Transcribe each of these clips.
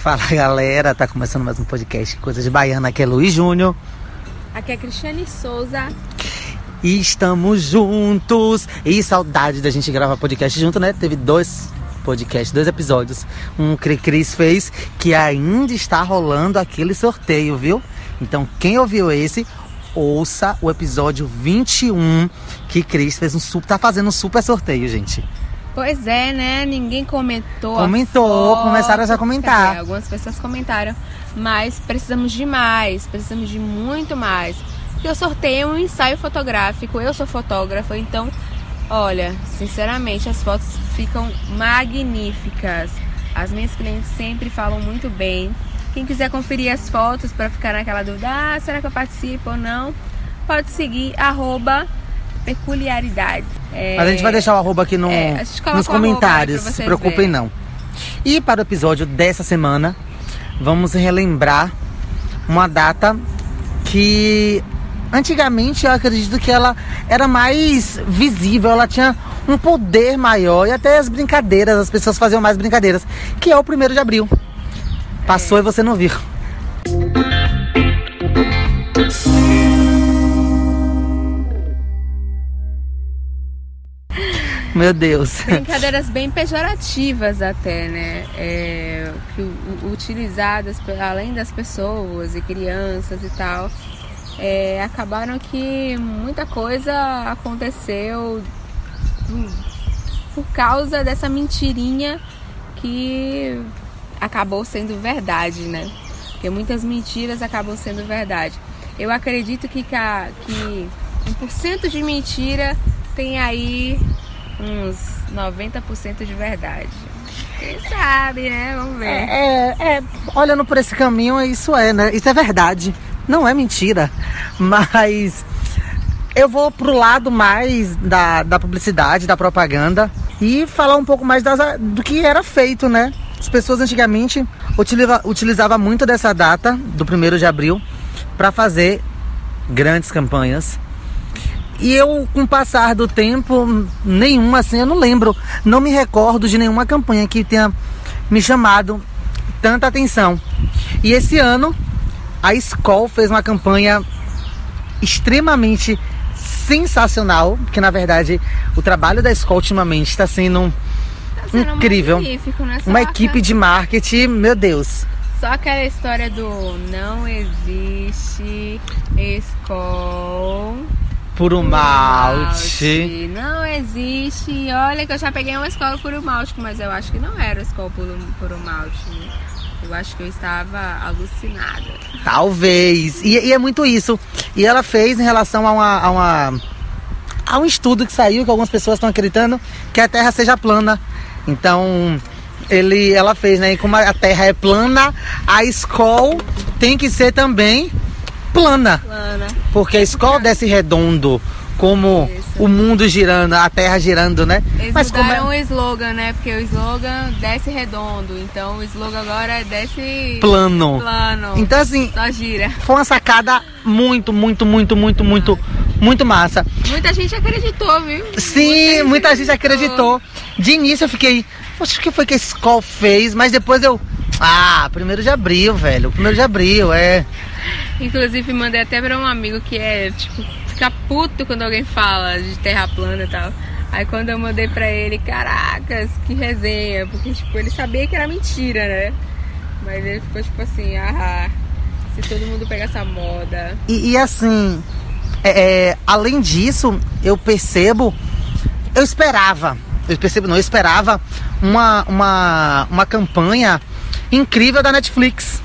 Fala galera, tá começando mais um podcast Coisa de Baiana, aqui é Luiz Júnior. Aqui é Cristiane Souza. E estamos juntos. E saudade da gente gravar podcast junto, né? Teve dois podcasts, dois episódios. Um que Cris fez, que ainda está rolando aquele sorteio, viu? Então quem ouviu esse, ouça o episódio 21 que Cris fez um super, tá fazendo um super sorteio, gente. Pois é, né? Ninguém comentou. Comentou, começaram já a comentar. Dizer, algumas pessoas comentaram. Mas precisamos de mais, precisamos de muito mais. Porque eu sorteio um ensaio fotográfico, eu sou fotógrafa, então, olha, sinceramente, as fotos ficam magníficas. As minhas clientes sempre falam muito bem. Quem quiser conferir as fotos para ficar naquela dúvida, ah, será que eu participo ou não? Pode seguir arroba peculiaridade. É, Mas a gente vai deixar o arroba aqui no, é, nos comentários, se preocupem verem. não. E para o episódio dessa semana, vamos relembrar uma data que antigamente eu acredito que ela era mais visível, ela tinha um poder maior e até as brincadeiras, as pessoas faziam mais brincadeiras, que é o primeiro de abril. Passou é. e você não viu. Meu Deus. Brincadeiras bem pejorativas até, né? É, que, utilizadas além das pessoas e crianças e tal. É, acabaram que muita coisa aconteceu por causa dessa mentirinha que acabou sendo verdade, né? Porque muitas mentiras acabam sendo verdade. Eu acredito que, que 1% de mentira tem aí uns 90% de verdade. Quem sabe, né? Vamos ver. É, é, é, olhando por esse caminho, isso é, né? Isso é verdade. Não é mentira. Mas eu vou pro lado mais da, da publicidade, da propaganda e falar um pouco mais das, do que era feito, né? As pessoas antigamente utilizavam utilizava muito dessa data, do 1 de abril, para fazer grandes campanhas e eu, com o passar do tempo, nenhuma assim, eu não lembro, não me recordo de nenhuma campanha que tenha me chamado tanta atenção. E esse ano, a Skoll fez uma campanha extremamente sensacional, que na verdade o trabalho da Skoll ultimamente está sendo, tá sendo incrível. Né? Uma equipe de marketing, meu Deus. Só aquela história do não existe Skoll puro malte. malte. Não existe. Olha que eu já peguei uma escola puro malte, mas eu acho que não era escola puro, puro malte. Eu acho que eu estava alucinada. Talvez. E, e, é muito isso. E ela fez em relação a uma, a uma a um estudo que saiu que algumas pessoas estão acreditando que a Terra seja plana. Então ele, ela fez, né? E como a Terra é plana, a escola tem que ser também plana. Plana. Porque a escola desce redondo, como Isso. o mundo girando, a terra girando, né? Eles Mas mudaram como é... o slogan, né? Porque o slogan desce redondo, então o slogan agora é desce plano. Plano. Então assim, só gira. Foi uma sacada muito, muito, muito, muito, muito, muito massa. Muita gente acreditou, viu? Sim, muita, muita gente, acreditou. acreditou. De início eu fiquei, acho que foi que a escola fez, mas depois eu ah, primeiro de abril, velho. Primeiro de abril, é. Inclusive, mandei até pra um amigo que é, tipo, fica puto quando alguém fala de terra plana e tal. Aí quando eu mandei pra ele, caracas, que resenha, porque, tipo, ele sabia que era mentira, né? Mas ele ficou tipo assim, ah, se todo mundo pegar essa moda. E, e assim, é, é, além disso, eu percebo, eu esperava, eu percebo, não, eu esperava uma, uma, uma campanha incrível da Netflix.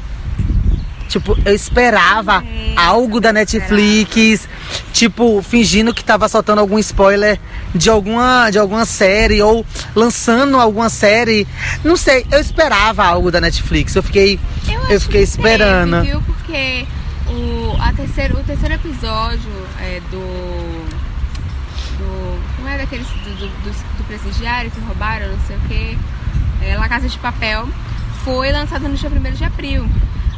Tipo, eu esperava algo da Netflix, tipo, fingindo que tava soltando algum spoiler de alguma, de alguma série ou lançando alguma série. Não sei, eu esperava algo da Netflix. Eu fiquei, eu, eu fiquei esperando. Teve, viu? Porque o, a terceiro, o terceiro episódio é, do. do. Não é daqueles do, do, do, do presidiário que roubaram, não sei o que. É La Casa de Papel foi lançado no dia 1 de abril.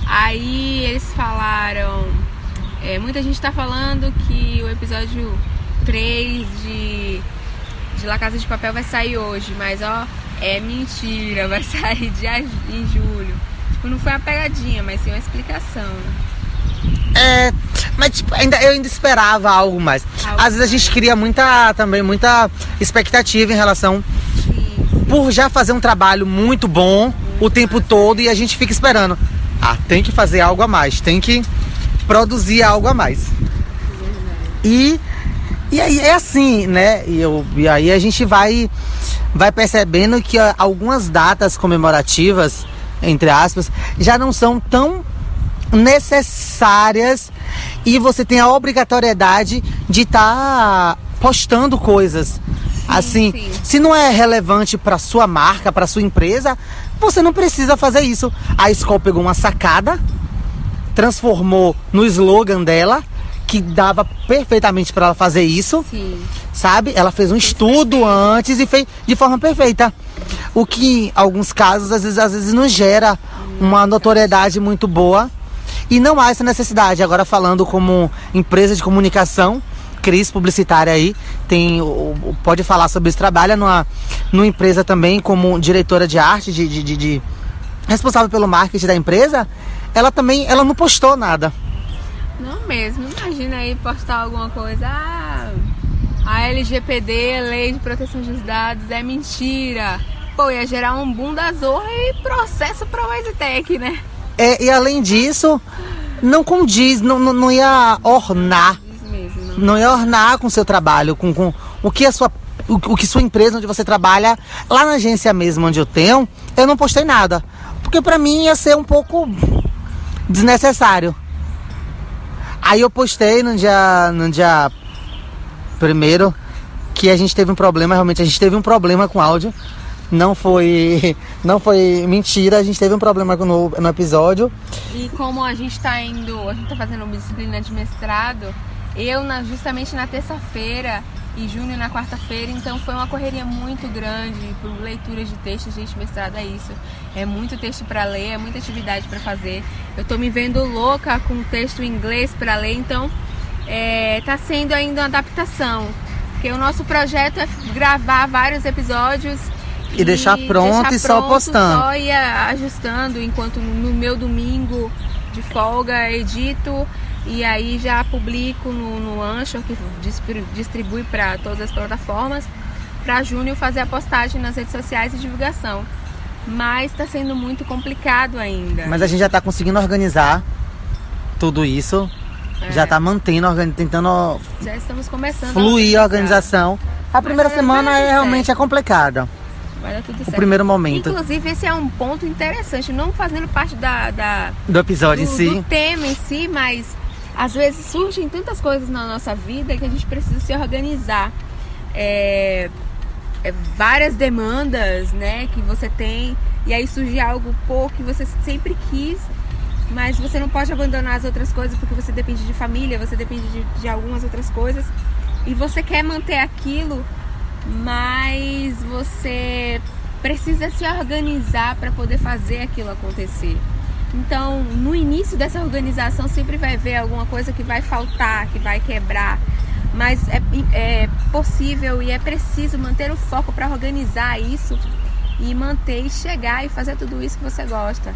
Aí eles falaram. É, muita gente tá falando que o episódio 3 de, de La Casa de Papel vai sair hoje, mas ó, é mentira, vai sair dia, em julho. Tipo, não foi uma pegadinha, mas sim uma explicação. É, mas tipo, ainda, eu ainda esperava algo mais. Algo Às vezes a gente cria muita, também, muita expectativa em relação Sim, por já fazer um trabalho muito bom o tempo todo e a gente fica esperando. Ah, tem que fazer algo a mais, tem que produzir algo a mais. E, e aí é assim, né? E, eu, e aí a gente vai, vai percebendo que algumas datas comemorativas, entre aspas, já não são tão necessárias e você tem a obrigatoriedade de estar postando coisas. assim, sim. se não é relevante para sua marca, para sua empresa, você não precisa fazer isso. A escola pegou uma sacada, transformou no slogan dela, que dava perfeitamente para ela fazer isso, sim. sabe? Ela fez um estudo antes e fez de forma perfeita. O que em alguns casos às vezes, às vezes não gera uma notoriedade muito boa e não há essa necessidade. Agora falando como empresa de comunicação, Cris publicitária aí, tem o- o- pode falar sobre isso, trabalha numa, numa empresa também como diretora de arte, de, de, de- de- responsável pelo marketing da empresa. Ela também, ela não postou nada. Não mesmo. Imagina aí postar alguma coisa. Ah, a LGPD, Lei de Proteção dos Dados, é mentira. Pô, ia gerar um boom da zorra e processo pra Wisitec, né? É, e além disso, não condiz, não, não, não ia ornar, não. ia ornar com o seu trabalho, com, com o que a sua. O, o que sua empresa onde você trabalha, lá na agência mesmo onde eu tenho, eu não postei nada. Porque pra mim ia ser um pouco desnecessário. Aí eu postei no dia, no dia primeiro que a gente teve um problema, realmente a gente teve um problema com áudio. Não foi, não foi mentira, a gente teve um problema no, no episódio. E como a gente tá indo, a gente tá fazendo uma disciplina de mestrado, eu na- justamente na terça-feira e Júnior na quarta-feira, então foi uma correria muito grande por leituras de textos, gente, mestrado é isso. É muito texto para ler, é muita atividade para fazer. Eu tô me vendo louca com texto em inglês para ler, então é, tá sendo ainda uma adaptação. Porque o nosso projeto é gravar vários episódios E deixar pronto e só postando. Só ia ajustando enquanto no meu domingo de folga edito e aí já publico no, no Anchor que distribui para todas as plataformas para Júnior fazer a postagem nas redes sociais e divulgação. Mas está sendo muito complicado ainda. Mas a gente já tá conseguindo organizar tudo isso. É. Já tá mantendo, tentando Já estamos começando. fluir a a organização. A primeira vai semana é realmente é complicada. Vai dar tudo O certo. primeiro momento Inclusive, esse é um ponto interessante, não fazendo parte da- da, do episódio do, em si. do tema em si, mas às vezes surgem tantas coisas na nossa vida que a gente precisa se organizar. É, é várias demandas, né, que você tem e aí surge algo pô, que você sempre quis, mas você não pode abandonar as outras coisas porque você depende de família, você depende de, de algumas outras coisas e você quer manter aquilo, mas você precisa se organizar para poder fazer aquilo acontecer. Então, no início dessa organização sempre vai haver alguma coisa que vai faltar, que vai quebrar, mas é, é possível e é preciso manter o foco para organizar isso e manter e chegar e fazer tudo isso que você gosta.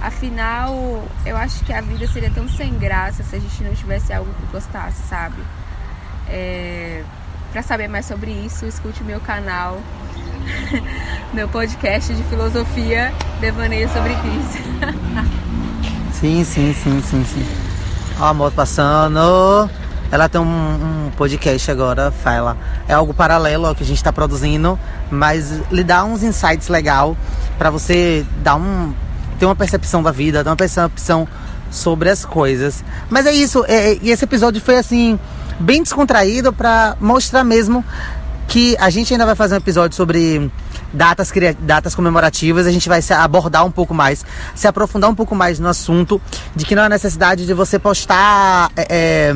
Afinal, eu acho que a vida seria tão sem graça se a gente não tivesse algo que gostasse, sabe? É, para saber mais sobre isso, escute o meu canal, meu podcast de filosofia, Devaneio sobre Cris. Sim, sim, sim, sim, sim. Ó, a moto passando. Ela tem um, um podcast agora, fala. É algo paralelo ao que a gente tá produzindo, mas lhe dá uns insights legal pra você dar um ter uma percepção da vida, ter uma percepção sobre as coisas. Mas é isso, é- e esse episódio foi assim bem descontraído pra mostrar mesmo que a gente ainda vai fazer um episódio sobre datas, datas comemorativas, a gente vai abordar um pouco mais, se aprofundar um pouco mais no assunto, de que não há necessidade de você postar é, é,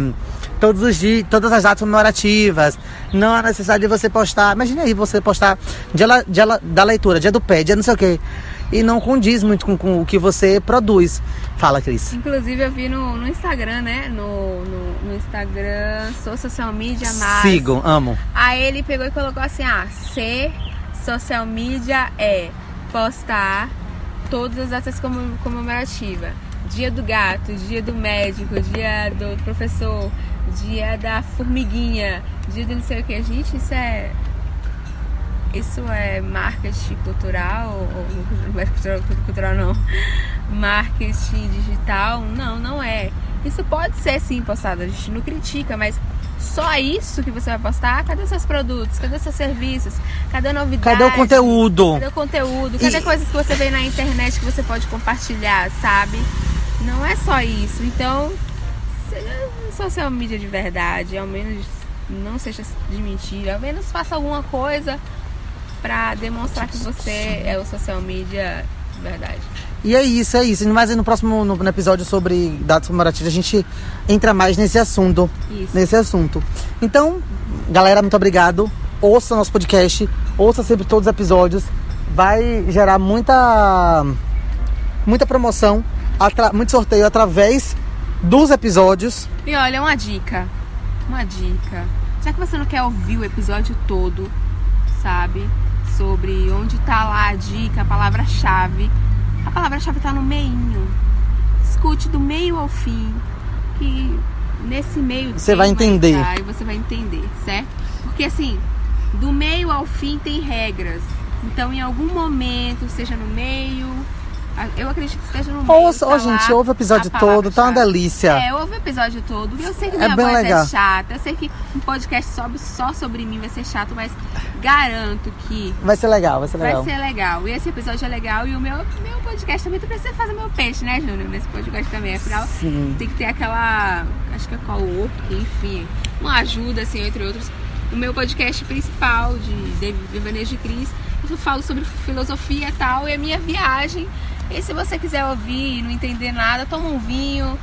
todos os dias, todas as datas comemorativas, não há necessidade de você postar, imagine aí você postar dia, dia da leitura, dia do pé, dia não sei o que, e não condiz muito com, com o que você produz. Fala, Cris. Inclusive eu vi no, no Instagram, né? No, no, no Instagram, sou social media mais. Sigo, amo. Aí ele pegou e colocou assim, ah, ser social media é postar todas as datas comemorativas. Dia do gato, dia do médico, dia do professor, dia da formiguinha, dia do não sei o que. Gente, isso é. Isso é marketing cultural, ou cultural, cultural não, marketing digital? Não, não é. Isso pode ser sim postado, a gente não critica, mas só isso que você vai postar? Cadê seus produtos? Cadê seus serviços? Cadê novidade? Cadê o conteúdo? Cadê o conteúdo? Cadê e... coisas que você vê na internet que você pode compartilhar, sabe? Não é só isso. Então, seja social media de verdade, ao menos não seja de mentira, ao menos faça alguma coisa para demonstrar que você é o social media de verdade. E é isso, é isso. Mas no próximo no, no episódio sobre dados comemorativos a gente entra mais nesse assunto. Isso. Nesse assunto. Então, galera, muito obrigado. Ouça nosso podcast, ouça sempre todos os episódios. Vai gerar muita muita promoção, muito sorteio através dos episódios. E olha, uma dica. Uma dica. Já que você não quer ouvir o episódio todo, sabe? Sobre onde tá lá a dica, a palavra-chave a palavra-chave está no meinho. Escute do meio ao fim, que nesse meio você vai entender. E você vai entender, certo? Porque assim, do meio ao fim tem regras. Então, em algum momento, seja no meio, eu acredito que esteja no meio. Ouça, tá gente, ouve o episódio todo, tá uma delícia. É, ouve o episódio todo. Eu sei que é minha é voz legal. é chata, eu sei que um podcast sobre, só sobre mim vai ser chato, mas garanto que. Vai ser legal, vai ser legal. Vai ser legal. E esse episódio é legal. E o meu, meu podcast também, tu precisa fazer meu peixe, né, Júnior? Nesse podcast também. Afinal, Sim. tem que ter aquela. Acho que é co-work, enfim. Uma ajuda, assim, entre outros. O meu podcast principal de Devaneios de Cris. Eu falo sobre filosofia e tal. E a minha viagem e se você quiser ouvir e não entender nada, toma um vinho,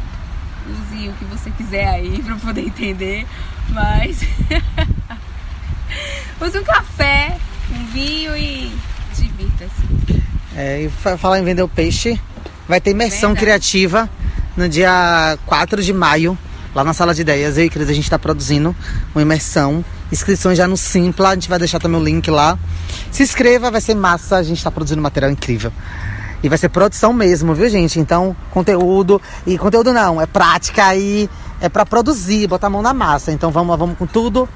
use o que você quiser aí para poder entender. Mas use um café, um vinho e divirta-se. É, e falar em vender o peixe, vai ter imersão Venda. criativa no dia 4 de maio, lá na sala de ideias. Eu e Cris, a gente está produzindo uma imersão. Inscrições já no Simpla, a gente vai deixar também o link lá. Se inscreva, vai ser massa, a gente está produzindo material incrível. E vai ser produção mesmo, viu, gente? Então, conteúdo. E conteúdo não, é prática aí, é para produzir, botar a mão na massa. Então vamos, vamos com tudo.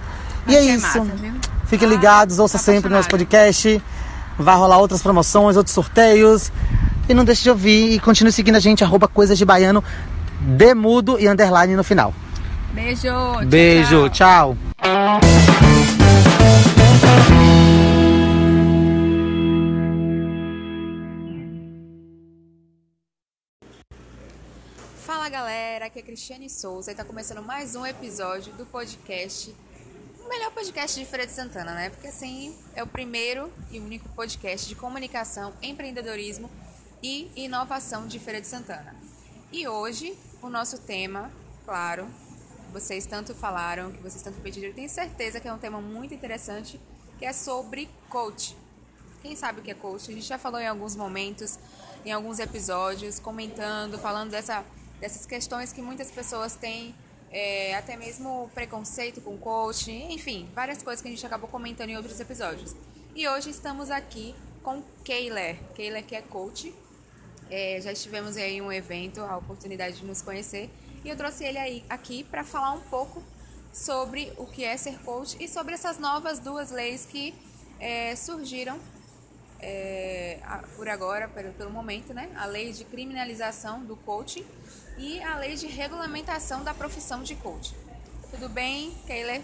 E é, é isso. Massa, Fiquem ah, ligados, ouça sempre nosso podcast. Vai rolar outras promoções, outros sorteios. E não deixe de ouvir e continue seguindo a gente, arroba Coisas de Baiano, demudo e underline no final. Beijo. Beijo, tchau. tchau. Aqui é Cristiane Souza e está começando mais um episódio do podcast, o melhor podcast de Feira de Santana, né? Porque assim é o primeiro e único podcast de comunicação, empreendedorismo e inovação de Feira de Santana. E hoje o nosso tema, claro, vocês tanto falaram, que vocês tanto pediram, eu tenho certeza que é um tema muito interessante, que é sobre coach. Quem sabe o que é coach? A gente já falou em alguns momentos, em alguns episódios, comentando, falando dessa dessas questões que muitas pessoas têm, é, até mesmo preconceito com coaching, enfim, várias coisas que a gente acabou comentando em outros episódios. E hoje estamos aqui com Keiler, Keiler que é coach. É, já estivemos aí em um evento, a oportunidade de nos conhecer, e eu trouxe ele aí aqui para falar um pouco sobre o que é ser coach e sobre essas novas duas leis que é, surgiram é, por agora, pelo, pelo momento, né? A lei de criminalização do coaching e a lei de regulamentação da profissão de coach. Tudo bem, Keiler?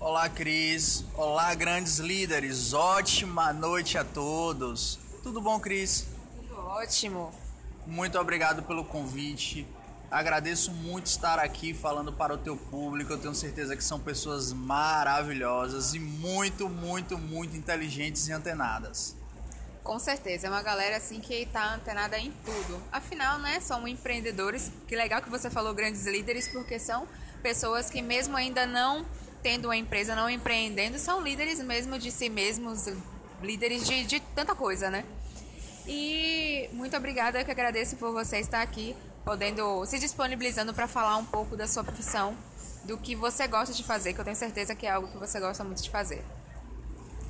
Olá, Cris. Olá, grandes líderes. Ótima noite a todos. Tudo bom, Cris? Tudo ótimo. Muito obrigado pelo convite. Agradeço muito estar aqui falando para o teu público. Eu tenho certeza que são pessoas maravilhosas e muito, muito, muito inteligentes e antenadas. Com certeza, é uma galera assim que tá antenada em tudo. Afinal, né, são empreendedores. Que legal que você falou grandes líderes, porque são pessoas que mesmo ainda não tendo uma empresa, não empreendendo, são líderes mesmo de si mesmos, líderes de, de tanta coisa, né? E muito obrigada, eu que agradeço por você estar aqui, podendo se disponibilizando para falar um pouco da sua profissão, do que você gosta de fazer, que eu tenho certeza que é algo que você gosta muito de fazer.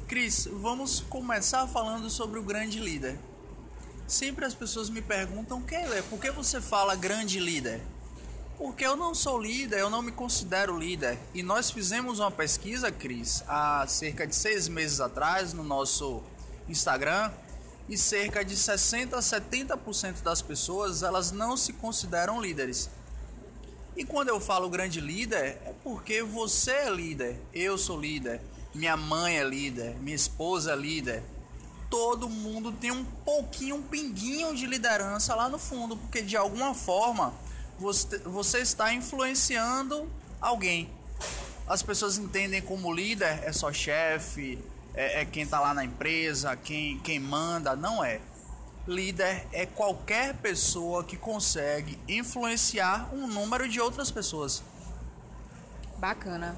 Cris, vamos começar falando sobre o grande líder. Sempre as pessoas me perguntam, Keller, por que você fala grande líder? Porque eu não sou líder, eu não me considero líder. E nós fizemos uma pesquisa, Cris, há cerca de seis meses atrás no nosso Instagram. E cerca de 60 a 70% das pessoas elas não se consideram líderes. E quando eu falo grande líder, é porque você é líder, eu sou líder, minha mãe é líder, minha esposa é líder. Todo mundo tem um pouquinho, um pinguinho de liderança lá no fundo, porque de alguma forma você, você está influenciando alguém. As pessoas entendem como líder é só chefe, é, é quem está lá na empresa, quem, quem manda. Não é. Líder é qualquer pessoa que consegue influenciar um número de outras pessoas. Bacana.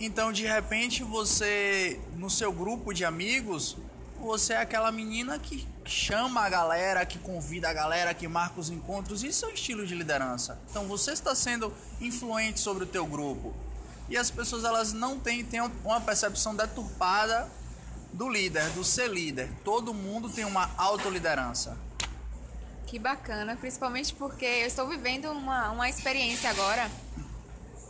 Então, de repente, você, no seu grupo de amigos, você é aquela menina que chama a galera, que convida a galera, que marca os encontros. Isso é um estilo de liderança. Então você está sendo influente sobre o teu grupo. E as pessoas elas não têm, têm uma percepção deturpada do líder, do ser líder. Todo mundo tem uma autoliderança. Que bacana, principalmente porque eu estou vivendo uma, uma experiência agora.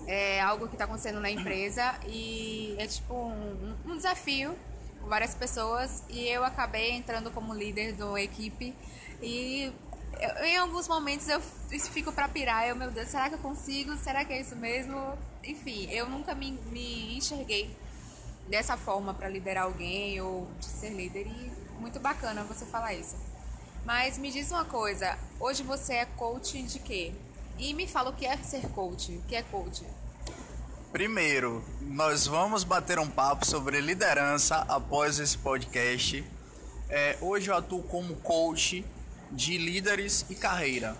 É algo que está acontecendo na empresa e é tipo um, um desafio várias pessoas e eu acabei entrando como líder da equipe e eu, em alguns momentos eu fico para pirar, eu, meu Deus, será que eu consigo? Será que é isso mesmo? Enfim, eu nunca me, me enxerguei dessa forma para liderar alguém ou de ser líder e muito bacana você falar isso. Mas me diz uma coisa, hoje você é coach de quê? E me fala o que é ser coach, o que é coach? Primeiro, nós vamos bater um papo sobre liderança após esse podcast. É, hoje eu atuo como coach de líderes e carreira.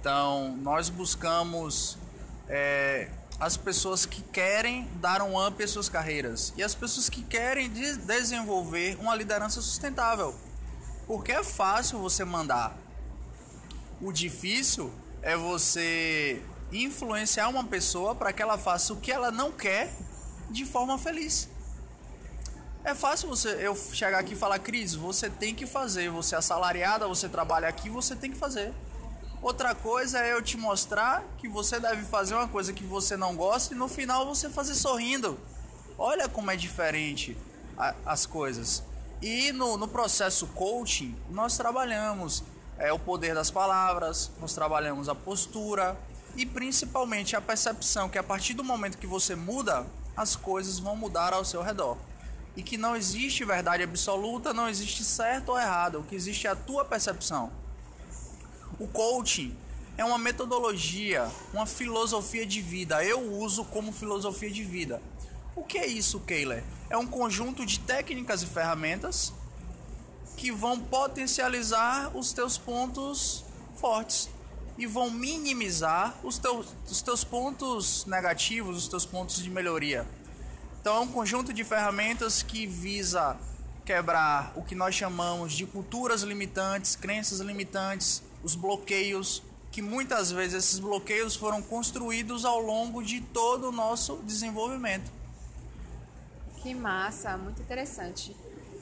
Então, nós buscamos é, as pessoas que querem dar um up às suas carreiras e as pessoas que querem de desenvolver uma liderança sustentável. Porque é fácil você mandar. O difícil é você influenciar uma pessoa para que ela faça o que ela não quer de forma feliz. É fácil você eu chegar aqui e falar, Cris, você tem que fazer, você é assalariada, você trabalha aqui, você tem que fazer. Outra coisa é eu te mostrar que você deve fazer uma coisa que você não gosta e no final você fazer sorrindo. Olha como é diferente a, as coisas. E no, no processo coaching, nós trabalhamos é, o poder das palavras, nós trabalhamos a postura, e principalmente a percepção que a partir do momento que você muda, as coisas vão mudar ao seu redor. E que não existe verdade absoluta, não existe certo ou errado, o que existe é a tua percepção. O coaching é uma metodologia, uma filosofia de vida. Eu uso como filosofia de vida. O que é isso, Keiler? É um conjunto de técnicas e ferramentas que vão potencializar os teus pontos fortes e vão minimizar os teus, os teus pontos negativos, os teus pontos de melhoria. Então é um conjunto de ferramentas que visa quebrar o que nós chamamos de culturas limitantes, crenças limitantes, os bloqueios, que muitas vezes esses bloqueios foram construídos ao longo de todo o nosso desenvolvimento. Que massa, muito interessante.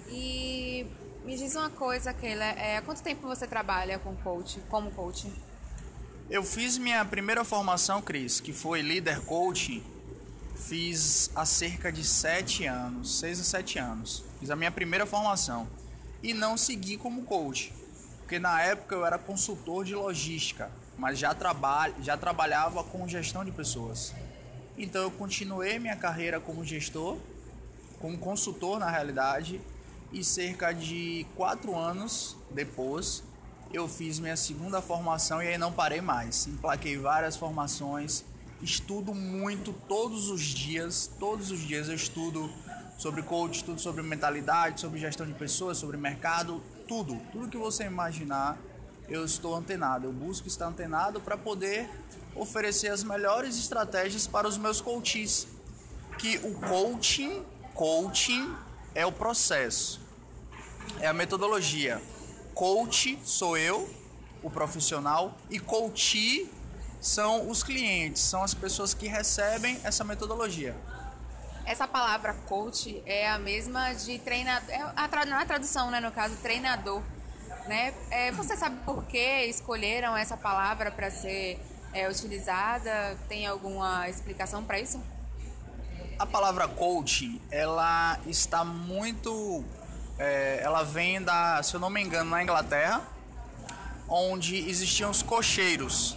E me diz uma coisa, Keila, é, há quanto tempo você trabalha com coach, como coach? Eu fiz minha primeira formação, Cris, que foi líder coaching, fiz há cerca de sete anos, seis a sete anos. Fiz a minha primeira formação e não segui como coach, porque na época eu era consultor de logística, mas já, traba já trabalhava com gestão de pessoas. Então eu continuei minha carreira como gestor, como consultor na realidade, e cerca de quatro anos depois eu fiz minha segunda formação e aí não parei mais. Emplaquei várias formações, estudo muito todos os dias. Todos os dias eu estudo sobre coach, estudo sobre mentalidade, sobre gestão de pessoas, sobre mercado, tudo. Tudo que você imaginar, eu estou antenado. Eu busco estar antenado para poder oferecer as melhores estratégias para os meus coaches. Que o coaching, coaching é o processo, é a metodologia Coach sou eu, o profissional, e coach são os clientes, são as pessoas que recebem essa metodologia. Essa palavra coach é a mesma de treinador, é a, na tradução, né, no caso, treinador. né? É, você sabe por que escolheram essa palavra para ser é, utilizada? Tem alguma explicação para isso? A palavra coaching, ela está muito. É, ela vem da, se eu não me engano, na Inglaterra, onde existiam os cocheiros,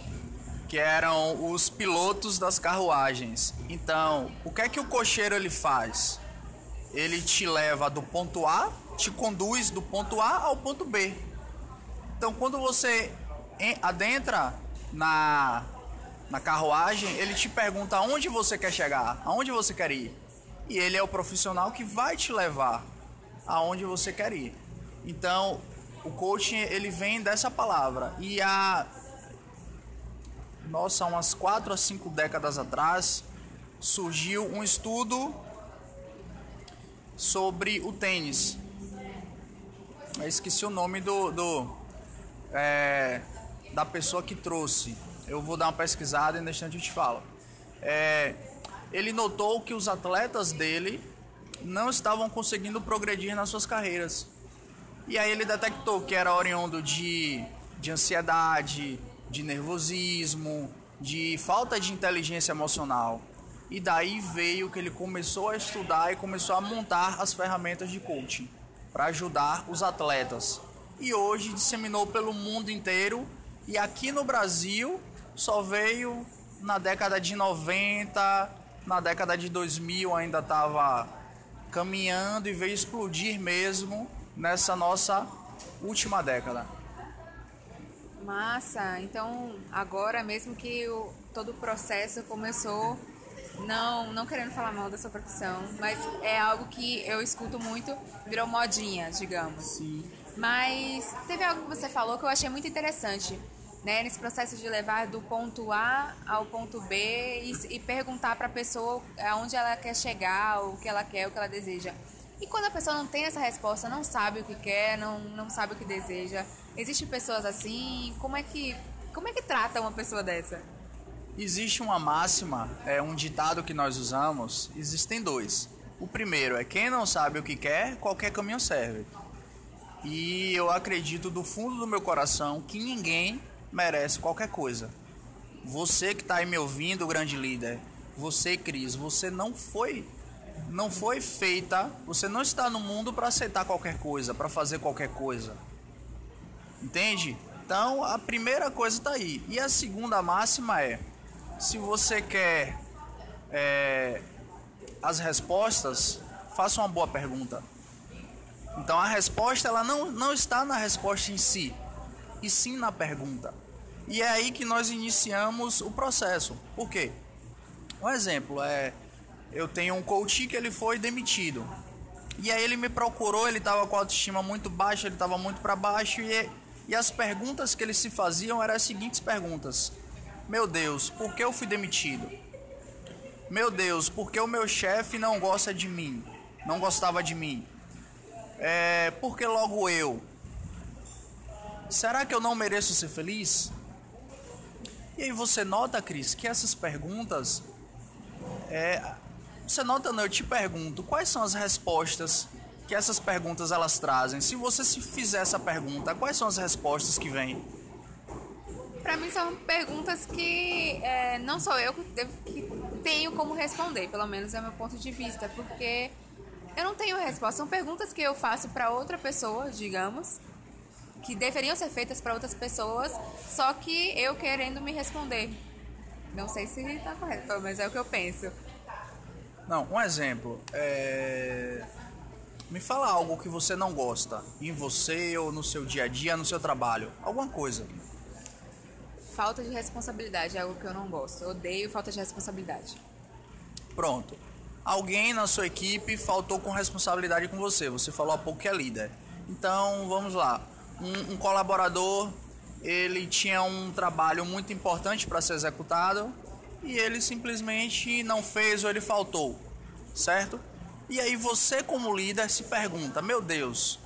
que eram os pilotos das carruagens. Então, o que é que o cocheiro ele faz? Ele te leva do ponto A, te conduz do ponto A ao ponto B. Então, quando você adentra na na carruagem, ele te pergunta aonde você quer chegar, aonde você quer ir. E ele é o profissional que vai te levar aonde você quer ir. Então, o coaching ele vem dessa palavra. E há nossa, umas 4 a 5 décadas atrás, surgiu um estudo sobre o tênis. Eu esqueci o nome do, do é, da pessoa que trouxe eu vou dar uma pesquisada e no instante eu te falo. É, ele notou que os atletas dele não estavam conseguindo progredir nas suas carreiras. E aí ele detectou que era oriundo de, de ansiedade, de nervosismo, de falta de inteligência emocional. E daí veio que ele começou a estudar e começou a montar as ferramentas de coaching para ajudar os atletas. E hoje disseminou pelo mundo inteiro e aqui no Brasil só veio na década de 90, na década de 2000 ainda estava caminhando e veio explodir mesmo nessa nossa última década. Massa, então agora mesmo que o, todo o processo começou, não, não querendo falar mal da sua profissão, mas é algo que eu escuto muito, virou modinha, digamos. Sim. Mas teve algo que você falou que eu achei muito interessante né, nesse processo de levar do ponto A ao ponto B e, e perguntar para a pessoa aonde ela quer chegar, o que ela quer, o que ela deseja. E quando a pessoa não tem essa resposta, não sabe o que quer, não, não sabe o que deseja, existem pessoas assim? Como é que como é que trata uma pessoa dessa? Existe uma máxima, é um ditado que nós usamos. Existem dois. O primeiro é quem não sabe o que quer, qualquer caminho serve. E eu acredito do fundo do meu coração que ninguém merece qualquer coisa. Você que está aí me ouvindo, grande líder, você, Cris, você não foi não foi feita, você não está no mundo para aceitar qualquer coisa, para fazer qualquer coisa. Entende? Então, a primeira coisa está aí. E a segunda máxima é: se você quer é, as respostas, faça uma boa pergunta. Então, a resposta ela não, não está na resposta em si, e sim na pergunta. E é aí que nós iniciamos o processo. Por quê? Um exemplo é eu tenho um coach que ele foi demitido. E aí ele me procurou, ele estava com a autoestima muito baixa, ele estava muito para baixo e, e as perguntas que ele se faziam eram as seguintes perguntas: Meu Deus, por que eu fui demitido? Meu Deus, por que o meu chefe não gosta de mim? Não gostava de mim? É, por que logo eu? Será que eu não mereço ser feliz? E aí você nota, Cris, que essas perguntas. É, você nota, não? Eu te pergunto, quais são as respostas que essas perguntas elas trazem? Se você se fizer essa pergunta, quais são as respostas que vêm? Para mim são perguntas que é, não sou eu que, devo, que tenho como responder, pelo menos é o meu ponto de vista, porque eu não tenho resposta. São perguntas que eu faço para outra pessoa, digamos, que deveriam ser feitas para outras pessoas, só que eu querendo me responder. Não sei se está correto, mas é o que eu penso. Não, um exemplo. É... Me fala algo que você não gosta em você ou no seu dia a dia, no seu trabalho. Alguma coisa. Falta de responsabilidade é algo que eu não gosto. Eu odeio falta de responsabilidade. Pronto. Alguém na sua equipe faltou com responsabilidade com você. Você falou há pouco que é líder. Então, vamos lá um, um colaborador ele tinha um trabalho muito importante para ser executado e ele simplesmente não fez ou ele faltou, certo? E aí você como líder se pergunta, meu Deus,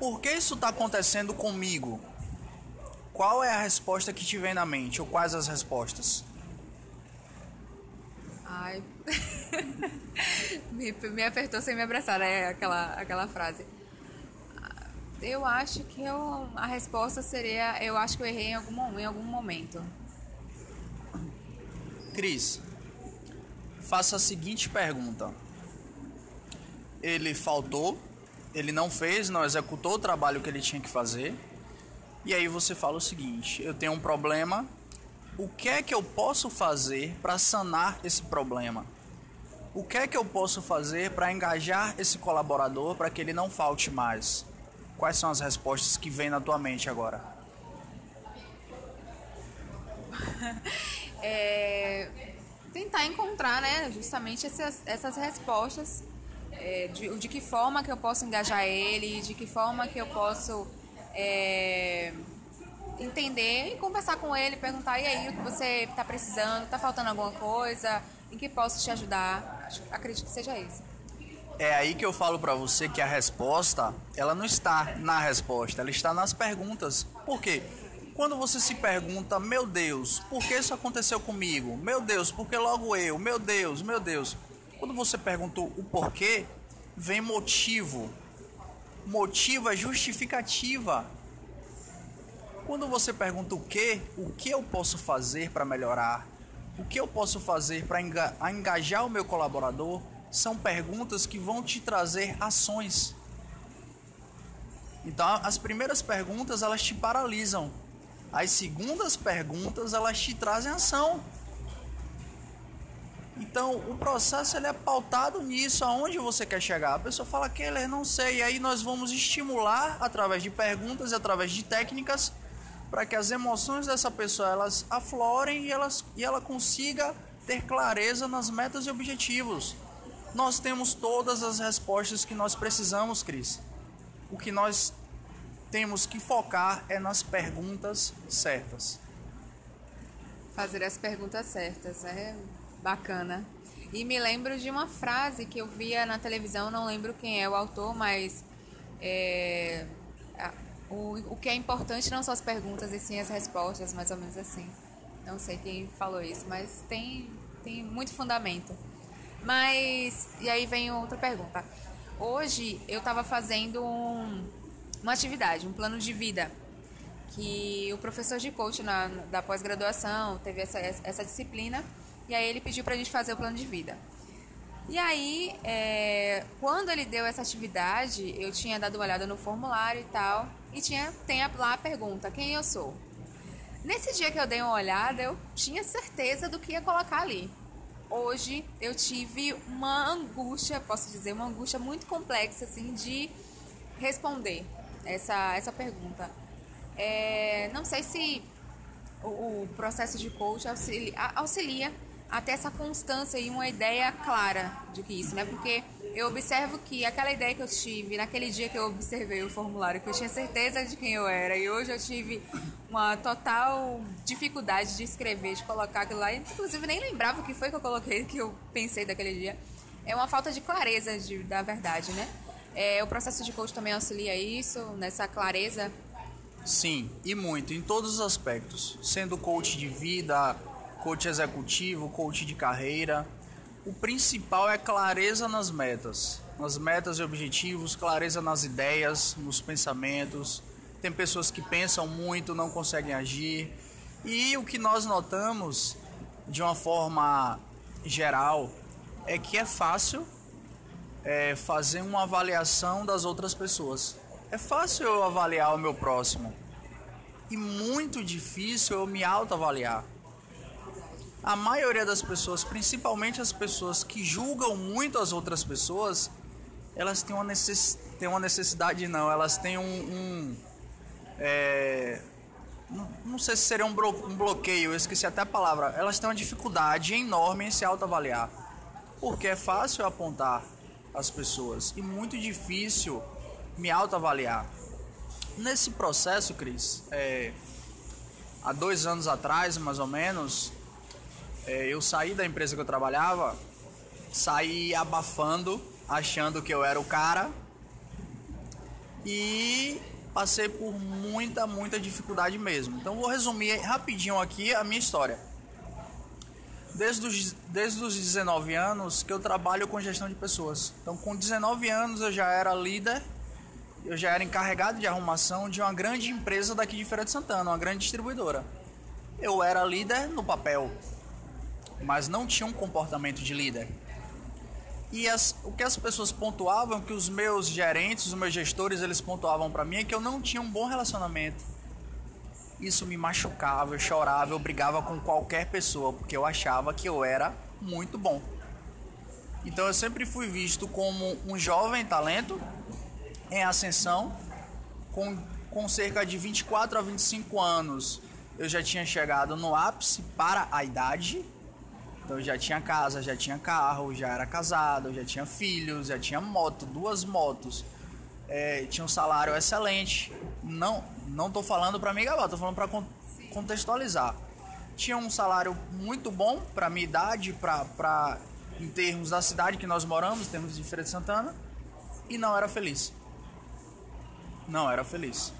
por que isso está acontecendo comigo? Qual é a resposta que te vem na mente ou quais as respostas? Ai, me, me apertou sem me abraçar, é aquela, aquela frase Eu acho que eu, a resposta seria: eu acho que eu errei em algum, em algum momento. Cris, faça a seguinte pergunta: Ele faltou, ele não fez, não executou o trabalho que ele tinha que fazer. E aí você fala o seguinte: Eu tenho um problema, o que é que eu posso fazer para sanar esse problema? O que é que eu posso fazer para engajar esse colaborador para que ele não falte mais? Quais são as respostas que vêm na tua mente agora? é, tentar encontrar, né, justamente essas, essas respostas é, de, de que forma que eu posso engajar ele, de que forma que eu posso é, entender e conversar com ele, perguntar e aí o que você está precisando, está faltando alguma coisa, em que posso te ajudar. Acredito que seja isso. É aí que eu falo para você que a resposta, ela não está na resposta, ela está nas perguntas. Por quê? Quando você se pergunta, meu Deus, por que isso aconteceu comigo? Meu Deus, por que logo eu? Meu Deus, meu Deus. Quando você pergunta o porquê, vem motivo. Motivo é justificativa. Quando você pergunta o que, o que eu posso fazer para melhorar, o que eu posso fazer para engajar o meu colaborador, são perguntas que vão te trazer ações. Então, as primeiras perguntas elas te paralisam. As segundas perguntas elas te trazem ação. Então, o processo ele é pautado nisso, aonde você quer chegar. A pessoa fala que ele não sei, e aí nós vamos estimular através de perguntas e através de técnicas para que as emoções dessa pessoa elas aflorem e, elas, e ela consiga ter clareza nas metas e objetivos. Nós temos todas as respostas que nós precisamos, Cris. O que nós temos que focar é nas perguntas certas. Fazer as perguntas certas é bacana. E me lembro de uma frase que eu via na televisão, não lembro quem é o autor, mas é, o, o que é importante não são as perguntas e sim as respostas, mais ou menos assim. Não sei quem falou isso, mas tem, tem muito fundamento. Mas, e aí vem outra pergunta. Hoje eu estava fazendo um, uma atividade, um plano de vida, que o professor de coach na, da pós-graduação teve essa, essa disciplina, e aí ele pediu para a gente fazer o plano de vida. E aí, é, quando ele deu essa atividade, eu tinha dado uma olhada no formulário e tal, e tinha tem lá a pergunta: quem eu sou? Nesse dia que eu dei uma olhada, eu tinha certeza do que ia colocar ali. Hoje eu tive uma angústia, posso dizer, uma angústia muito complexa assim de responder essa, essa pergunta. É, não sei se o, o processo de coach auxilia, auxilia até essa constância e uma ideia clara de que isso, né? Porque eu observo que aquela ideia que eu tive naquele dia que eu observei o formulário, que eu tinha certeza de quem eu era, e hoje eu tive uma total dificuldade de escrever, de colocar aquilo lá, inclusive nem lembrava o que foi que eu coloquei, que eu pensei daquele dia. É uma falta de clareza de, da verdade, né? É, o processo de coach também auxilia isso, nessa clareza? Sim, e muito, em todos os aspectos. Sendo coach de vida, coach executivo, coach de carreira. O principal é clareza nas metas, nas metas e objetivos, clareza nas ideias, nos pensamentos. Tem pessoas que pensam muito, não conseguem agir. E o que nós notamos de uma forma geral é que é fácil é, fazer uma avaliação das outras pessoas. É fácil eu avaliar o meu próximo e muito difícil eu me autoavaliar a maioria das pessoas, principalmente as pessoas que julgam muito as outras pessoas, elas têm uma, necess... têm uma necessidade, não, elas têm um. um é... não, sei se seria um, blo... um bloqueio, eu esqueci até a palavra. Elas têm uma dificuldade enorme em se autoavaliar. Porque é fácil apontar as pessoas e muito difícil me autoavaliar. Nesse processo, Cris, é, há dois anos atrás, mais ou menos, é, eu saí da empresa que eu trabalhava, saí abafando, achando que eu era o cara e passei por muita, muita dificuldade mesmo. Então vou resumir rapidinho aqui a minha história. Desde os, desde os 19 anos que eu trabalho com gestão de pessoas. Então com 19 anos eu já era líder eu já era encarregado de arrumação de uma grande empresa daqui de Feira de Santana, uma grande distribuidora. Eu era líder no papel, mas não tinha um comportamento de líder. E as, o que as pessoas pontuavam, que os meus gerentes, os meus gestores, eles pontuavam para mim é que eu não tinha um bom relacionamento. Isso me machucava, eu chorava, eu brigava com qualquer pessoa, porque eu achava que eu era muito bom. Então eu sempre fui visto como um jovem talento em ascensão, com, com cerca de 24 a 25 anos. Eu já tinha chegado no ápice para a idade. Então eu já tinha casa, já tinha carro, já era casado, já tinha filhos, já tinha moto, duas motos. É, tinha um salário excelente. Não, não tô falando para mim gabar, tô falando para contextualizar. Tinha um salário muito bom para minha idade, para em termos da cidade que nós moramos, em termos de Feira de Santana, e não era feliz. Não era feliz.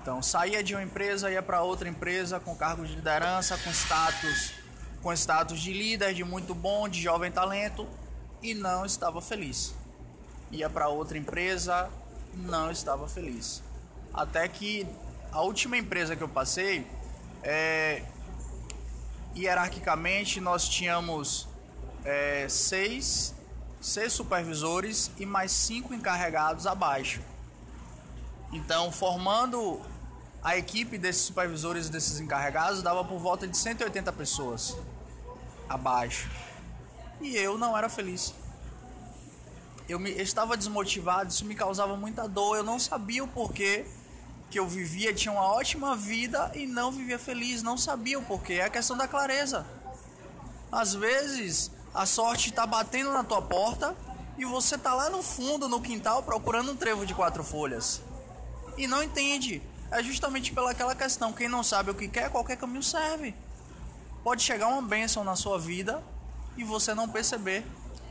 Então saía de uma empresa, ia para outra empresa com cargo de liderança, com status, com status de líder, de muito bom, de jovem talento, e não estava feliz. Ia para outra empresa, não estava feliz. Até que a última empresa que eu passei, é, hierarquicamente nós tínhamos é, seis, seis supervisores e mais cinco encarregados abaixo. Então, formando a equipe desses supervisores e desses encarregados, dava por volta de 180 pessoas abaixo. E eu não era feliz. Eu, me, eu estava desmotivado, isso me causava muita dor. Eu não sabia o porquê que eu vivia, tinha uma ótima vida e não vivia feliz. Não sabia o porquê. É a questão da clareza. Às vezes a sorte está batendo na tua porta e você tá lá no fundo, no quintal, procurando um trevo de quatro folhas. E não entende. É justamente pelaquela questão. Quem não sabe o que quer, qualquer caminho serve. Pode chegar uma bênção na sua vida e você não perceber.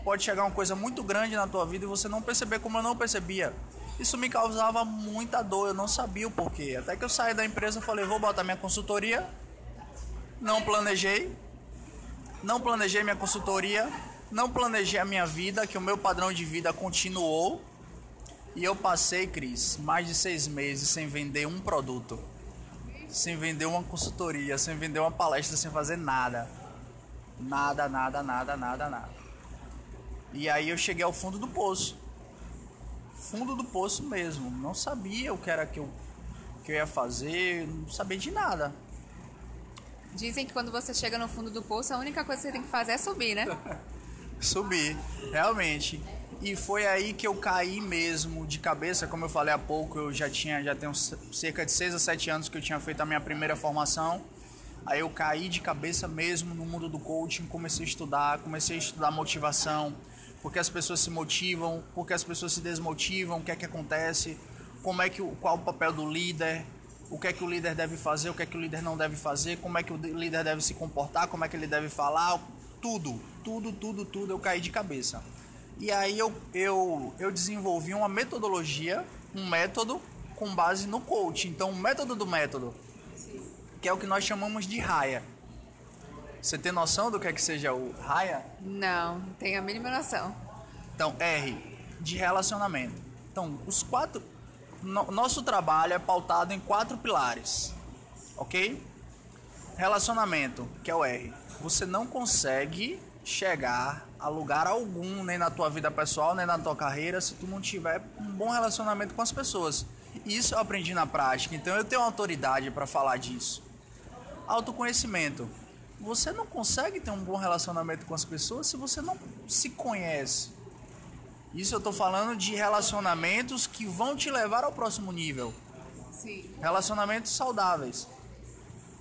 Pode chegar uma coisa muito grande na tua vida e você não perceber como eu não percebia. Isso me causava muita dor, eu não sabia o porquê. Até que eu saí da empresa, falei, vou botar minha consultoria. Não planejei, não planejei minha consultoria, não planejei a minha vida, que o meu padrão de vida continuou. E eu passei, Cris, mais de seis meses sem vender um produto, sem vender uma consultoria, sem vender uma palestra, sem fazer nada. Nada, nada, nada, nada, nada. E aí eu cheguei ao fundo do poço. Fundo do poço mesmo. Não sabia o que era que eu, que eu ia fazer, não sabia de nada. Dizem que quando você chega no fundo do poço, a única coisa que você tem que fazer é subir, né? subir, realmente. E foi aí que eu caí mesmo de cabeça, como eu falei há pouco, eu já tinha, já tenho cerca de 6 a 7 anos que eu tinha feito a minha primeira formação. Aí eu caí de cabeça mesmo no mundo do coaching, comecei a estudar, comecei a estudar motivação, porque as pessoas se motivam, porque as pessoas se desmotivam, o que é que acontece, como é que qual o papel do líder, o que é que o líder deve fazer, o que é que o líder não deve fazer, como é que o líder deve se comportar, como é que ele deve falar, tudo, tudo, tudo, tudo eu caí de cabeça. E aí eu, eu, eu desenvolvi uma metodologia, um método com base no coach. Então, o método do método, que é o que nós chamamos de raia. Você tem noção do que é que seja o raia? Não, tenho a mínima noção. Então, R, de relacionamento. Então, os quatro, no, nosso trabalho é pautado em quatro pilares, ok? Relacionamento, que é o R. Você não consegue chegar a lugar algum, nem na tua vida pessoal, nem na tua carreira, se tu não tiver um bom relacionamento com as pessoas. Isso eu aprendi na prática, então eu tenho autoridade para falar disso. Autoconhecimento. Você não consegue ter um bom relacionamento com as pessoas se você não se conhece. Isso eu tô falando de relacionamentos que vão te levar ao próximo nível. Sim. Relacionamentos saudáveis.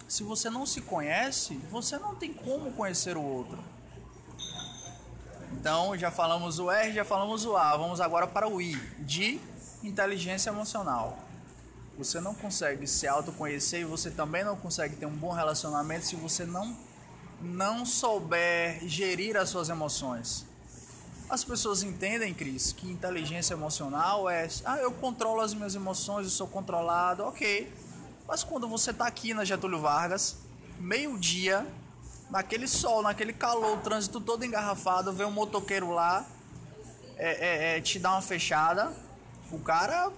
Se você não se conhece, você não tem como conhecer o outro. Então, já falamos o R, já falamos o A. Vamos agora para o I, de inteligência emocional. Você não consegue se autoconhecer e você também não consegue ter um bom relacionamento se você não não souber gerir as suas emoções. As pessoas entendem, Cris, que inteligência emocional é, ah, eu controlo as minhas emoções, eu sou controlado, ok. Mas quando você está aqui na Getúlio Vargas, meio-dia, naquele sol, naquele calor, o trânsito todo engarrafado, vê um motoqueiro lá, é, é, é, te dá uma fechada, o cara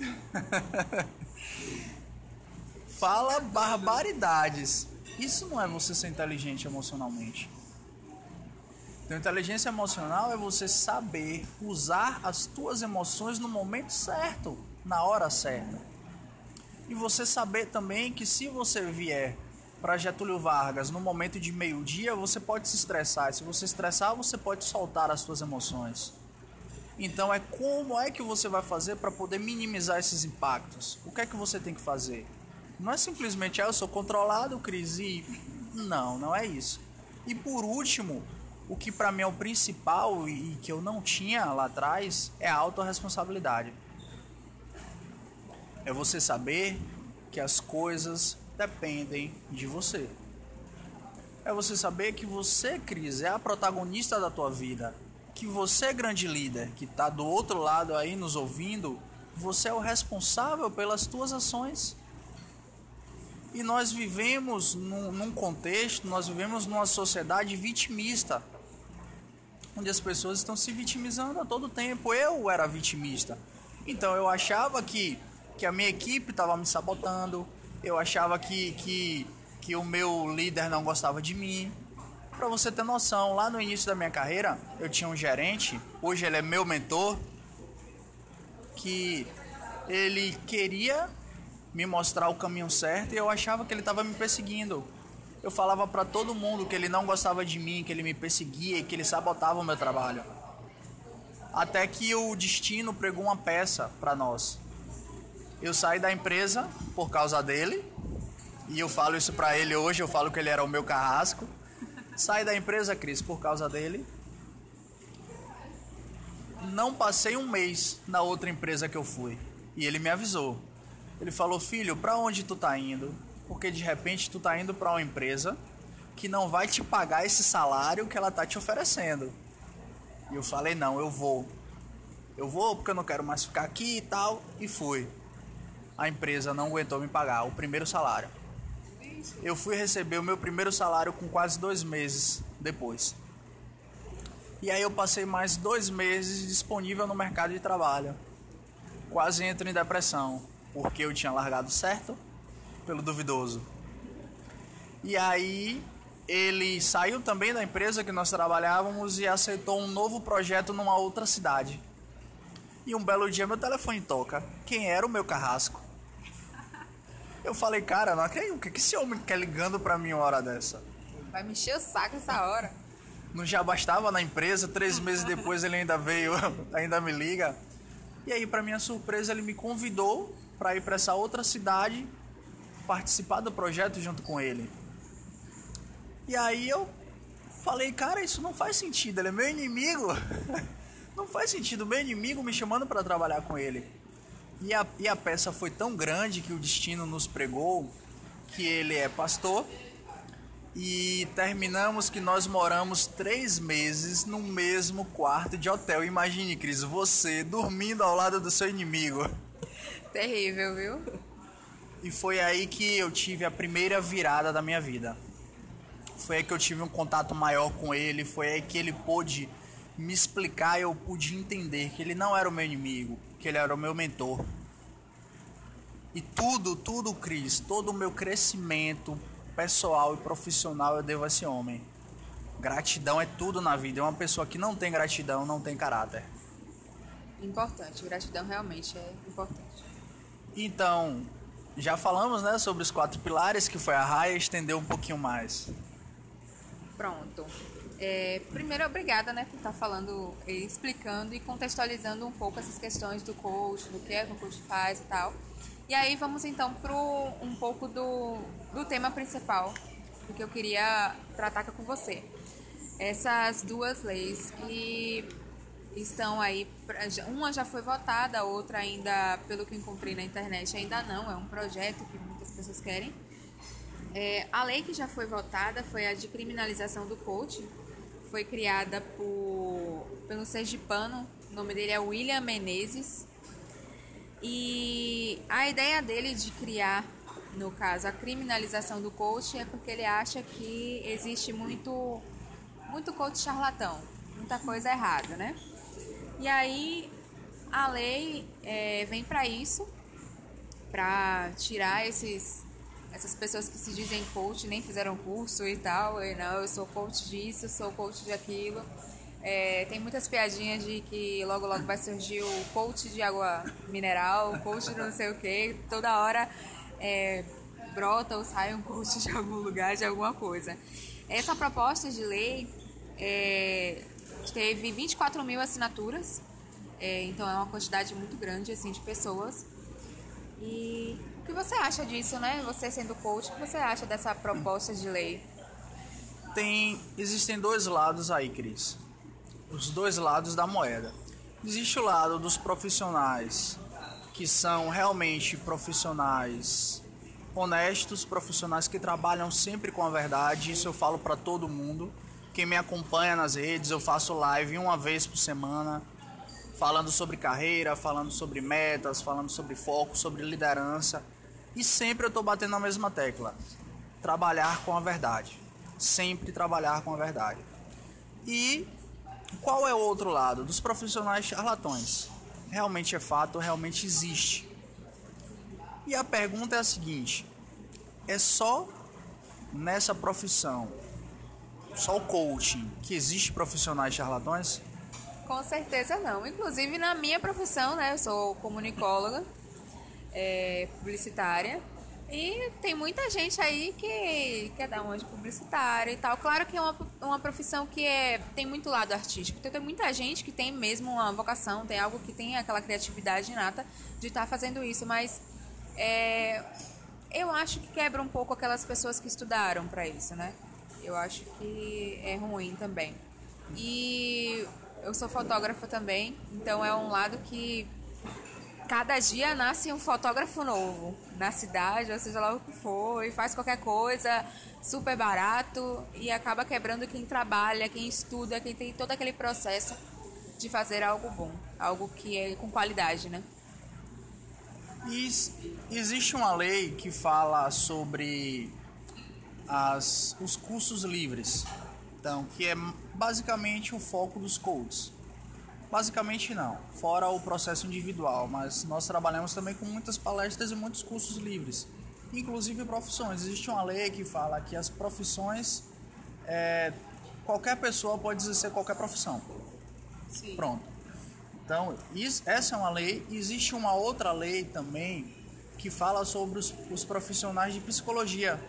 Fala barbaridades. Isso não é você ser inteligente emocionalmente. Então, inteligência emocional é você saber usar as tuas emoções no momento certo, na hora certa. E você saber também que se você vier para Getúlio Vargas no momento de meio-dia, você pode se estressar. E se você estressar, você pode soltar as suas emoções. Então é como é que você vai fazer para poder minimizar esses impactos? O que é que você tem que fazer? Não é simplesmente, ah, eu sou controlado, Cris, e... Não, não é isso. E por último, o que para mim é o principal e que eu não tinha lá atrás é a autorresponsabilidade. É você saber que as coisas dependem de você. É você saber que você, Cris, é a protagonista da tua vida. Que você, é grande líder, que está do outro lado aí nos ouvindo, você é o responsável pelas tuas ações. E nós vivemos num, num contexto, nós vivemos numa sociedade vitimista, onde as pessoas estão se vitimizando a todo tempo. Eu era vitimista. Então eu achava que, que a minha equipe estava me sabotando, eu achava que, que, que o meu líder não gostava de mim. Para você ter noção, lá no início da minha carreira, eu tinha um gerente, hoje ele é meu mentor, que ele queria me mostrar o caminho certo e eu achava que ele estava me perseguindo. Eu falava para todo mundo que ele não gostava de mim, que ele me perseguia e que ele sabotava o meu trabalho. Até que o destino pregou uma peça para nós. Eu saí da empresa por causa dele. E eu falo isso pra ele hoje, eu falo que ele era o meu carrasco. Saí da empresa, Cris, por causa dele. Não passei um mês na outra empresa que eu fui. E ele me avisou. Ele falou: "Filho, para onde tu tá indo? Porque de repente tu tá indo para uma empresa que não vai te pagar esse salário que ela tá te oferecendo". E eu falei: "Não, eu vou. Eu vou porque eu não quero mais ficar aqui e tal". E fui a empresa não aguentou me pagar o primeiro salário. Eu fui receber o meu primeiro salário com quase dois meses depois. E aí eu passei mais dois meses disponível no mercado de trabalho. Quase entro em depressão, porque eu tinha largado certo pelo duvidoso. E aí ele saiu também da empresa que nós trabalhávamos e aceitou um novo projeto numa outra cidade. E um belo dia meu telefone toca. Quem era o meu carrasco? Eu falei, cara, não acredito. O que esse homem quer ligando pra mim uma hora dessa? Vai me encher o saco essa hora. Não já bastava na empresa, três meses depois ele ainda veio, ainda me liga. E aí, para minha surpresa, ele me convidou para ir para essa outra cidade participar do projeto junto com ele. E aí eu falei, cara, isso não faz sentido, ele é meu inimigo. não faz sentido, meu inimigo me chamando para trabalhar com ele. E a, e a peça foi tão grande que o destino nos pregou que ele é pastor. E terminamos que nós moramos três meses no mesmo quarto de hotel. Imagine, Cris, você dormindo ao lado do seu inimigo. Terrível, viu? E foi aí que eu tive a primeira virada da minha vida. Foi aí que eu tive um contato maior com ele. Foi aí que ele pôde me explicar e eu pude entender que ele não era o meu inimigo, que ele era o meu mentor. E tudo, tudo, Cris, todo o meu crescimento pessoal e profissional eu devo a esse homem. Gratidão é tudo na vida. É uma pessoa que não tem gratidão, não tem caráter. Importante, gratidão realmente é importante. Então, já falamos, né, sobre os quatro pilares que foi a Raia estendeu um pouquinho mais. Pronto. É, primeiro, obrigada né, por estar falando, explicando e contextualizando um pouco essas questões do coach, do que, é que o coach faz e tal. E aí vamos então para um pouco do, do tema principal, do que eu queria tratar com você. Essas duas leis que estão aí, uma já foi votada, a outra ainda, pelo que encontrei na internet, ainda não, é um projeto que muitas pessoas querem. É, a lei que já foi votada foi a de criminalização do coach, foi criada por, pelo sergipano, o nome dele é William Menezes. E a ideia dele de criar, no caso, a criminalização do coach é porque ele acha que existe muito, muito coach charlatão, muita coisa errada, né? E aí, a lei é, vem para isso, para tirar esses essas pessoas que se dizem coach nem fizeram curso e tal, e não, eu sou coach disso, sou coach de aquilo. É, tem muitas piadinhas de que logo logo vai surgir o coach de água mineral, coach de não sei o que, toda hora é, brota ou sai um coach de algum lugar, de alguma coisa. Essa proposta de lei é, teve 24 mil assinaturas, é, então é uma quantidade muito grande assim de pessoas. E o que você acha disso, né? Você sendo coach, o que você acha dessa proposta de lei? Tem, existem dois lados aí, Cris. Os dois lados da moeda. Existe o lado dos profissionais que são realmente profissionais honestos, profissionais que trabalham sempre com a verdade. Isso eu falo para todo mundo. Quem me acompanha nas redes, eu faço live uma vez por semana falando sobre carreira, falando sobre metas, falando sobre foco, sobre liderança. E sempre eu estou batendo na mesma tecla: trabalhar com a verdade. Sempre trabalhar com a verdade. E qual é o outro lado? Dos profissionais charlatões. Realmente é fato, realmente existe. E a pergunta é a seguinte: é só nessa profissão, só o coaching, que existe profissionais charlatões? Com certeza não. Inclusive na minha profissão, né? Eu sou comunicóloga, é, publicitária. E tem muita gente aí que quer dar uma de publicitária e tal. Claro que é uma, uma profissão que é, tem muito lado artístico. Então tem muita gente que tem mesmo uma vocação, tem algo que tem aquela criatividade inata de estar tá fazendo isso. Mas é, eu acho que quebra um pouco aquelas pessoas que estudaram para isso, né? Eu acho que é ruim também. E eu sou fotógrafa também, então é um lado que cada dia nasce um fotógrafo novo na cidade, ou seja lá o que for, e faz qualquer coisa super barato e acaba quebrando quem trabalha, quem estuda, quem tem todo aquele processo de fazer algo bom, algo que é com qualidade, né? E existe uma lei que fala sobre as, os cursos livres. Então, que é basicamente o foco dos coaches. Basicamente não, fora o processo individual, mas nós trabalhamos também com muitas palestras e muitos cursos livres, inclusive profissões. Existe uma lei que fala que as profissões, é, qualquer pessoa pode exercer qualquer profissão. Sim. Pronto. Então, isso, essa é uma lei. Existe uma outra lei também que fala sobre os, os profissionais de psicologia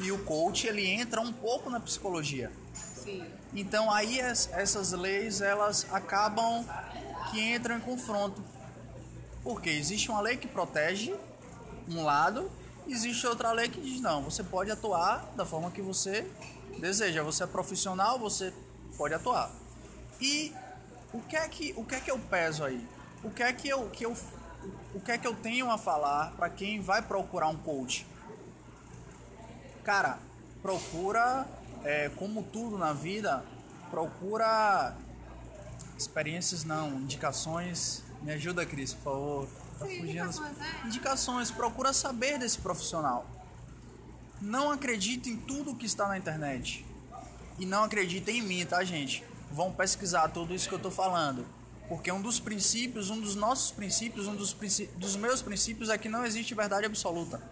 e o coach ele entra um pouco na psicologia. Sim. Então aí essas leis elas acabam que entram em confronto. Porque existe uma lei que protege um lado, existe outra lei que diz não, você pode atuar da forma que você deseja. Você é profissional, você pode atuar. E o que é que o que é que eu peso aí? O que é que eu que eu o que é que eu tenho a falar para quem vai procurar um coach? Cara, procura, é, como tudo na vida, procura experiências não, indicações. Me ajuda, Cris, por favor. Tá Sim, fugindo. Indicações, é. indicações, procura saber desse profissional. Não acredite em tudo que está na internet. E não acreditem em mim, tá, gente? Vão pesquisar tudo isso que eu tô falando. Porque um dos princípios, um dos nossos princípios, um dos, dos meus princípios é que não existe verdade absoluta.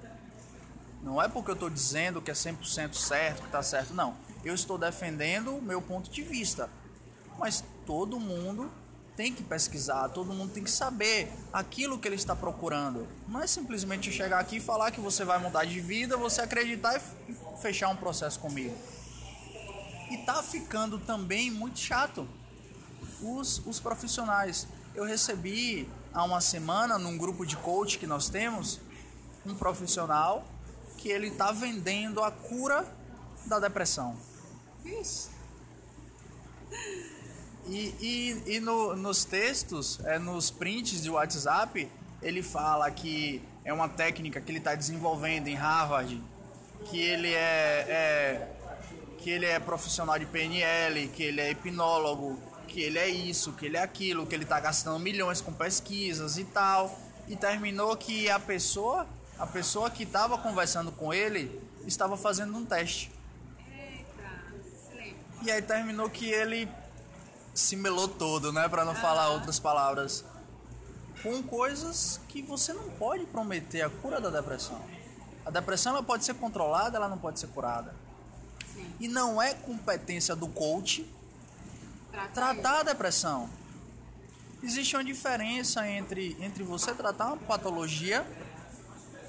Não é porque eu estou dizendo que é 100% certo, que está certo, não. Eu estou defendendo o meu ponto de vista. Mas todo mundo tem que pesquisar, todo mundo tem que saber aquilo que ele está procurando. Não é simplesmente chegar aqui e falar que você vai mudar de vida, você acreditar e fechar um processo comigo. E tá ficando também muito chato. Os, os profissionais. Eu recebi há uma semana num grupo de coach que nós temos um profissional que ele está vendendo a cura da depressão. Ixi. E, e, e no, nos textos, é, nos prints de WhatsApp, ele fala que é uma técnica que ele está desenvolvendo em Harvard, que ele é, é, que ele é profissional de PNL, que ele é hipnólogo, que ele é isso, que ele é aquilo, que ele está gastando milhões com pesquisas e tal. E terminou que a pessoa a pessoa que estava conversando com ele estava fazendo um teste. Eita, E aí terminou que ele se melou todo, né? Para não falar outras palavras. Com coisas que você não pode prometer a cura da depressão. A depressão ela pode ser controlada, ela não pode ser curada. Sim. E não é competência do coach tratar, tratar a depressão. Existe uma diferença entre, entre você tratar uma patologia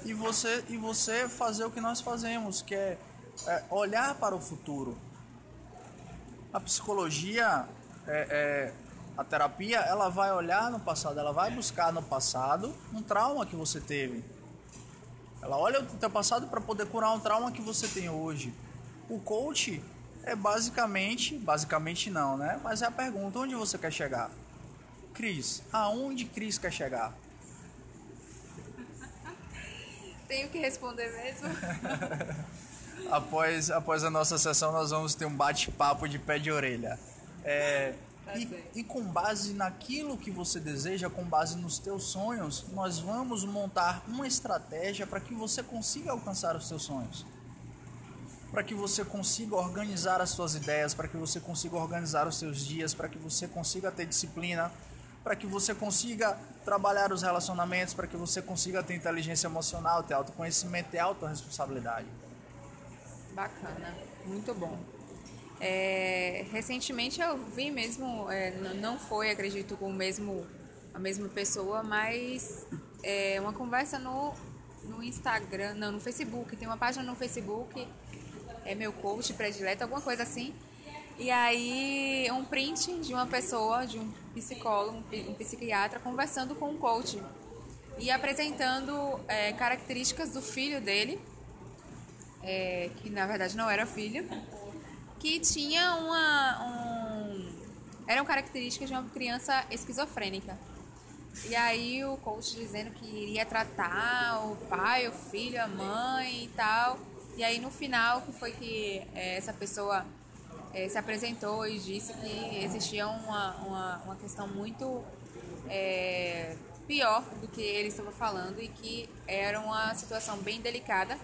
e você, e você fazer o que nós fazemos, que é, é olhar para o futuro. A psicologia, é, é, a terapia, ela vai olhar no passado, ela vai buscar no passado um trauma que você teve. Ela olha o teu passado para poder curar um trauma que você tem hoje. O coach é basicamente, basicamente não, né? Mas é a pergunta, onde você quer chegar? Cris, aonde Cris quer chegar? Tenho que responder mesmo? após, após a nossa sessão, nós vamos ter um bate-papo de pé de orelha. É, tá e, e, com base naquilo que você deseja, com base nos teus sonhos, nós vamos montar uma estratégia para que você consiga alcançar os seus sonhos. Para que você consiga organizar as suas ideias, para que você consiga organizar os seus dias, para que você consiga ter disciplina, para que você consiga trabalhar os relacionamentos, para que você consiga ter inteligência emocional, ter autoconhecimento e autorresponsabilidade. Bacana, muito bom. É, recentemente eu vi mesmo, é, não foi, acredito, com o mesmo, a mesma pessoa, mas é, uma conversa no, no Instagram, não, no Facebook, tem uma página no Facebook, é meu coach predileto, alguma coisa assim, e aí, um print de uma pessoa, de um psicólogo, um psiquiatra, conversando com um coach e apresentando é, características do filho dele, é, que na verdade não era filho, que tinha uma. Um, eram características de uma criança esquizofrênica. E aí o coach dizendo que iria tratar o pai, o filho, a mãe e tal. E aí no final que foi que é, essa pessoa é, se apresentou e disse que existia uma, uma, uma questão muito é, pior do que ele estava falando e que era uma situação bem delicada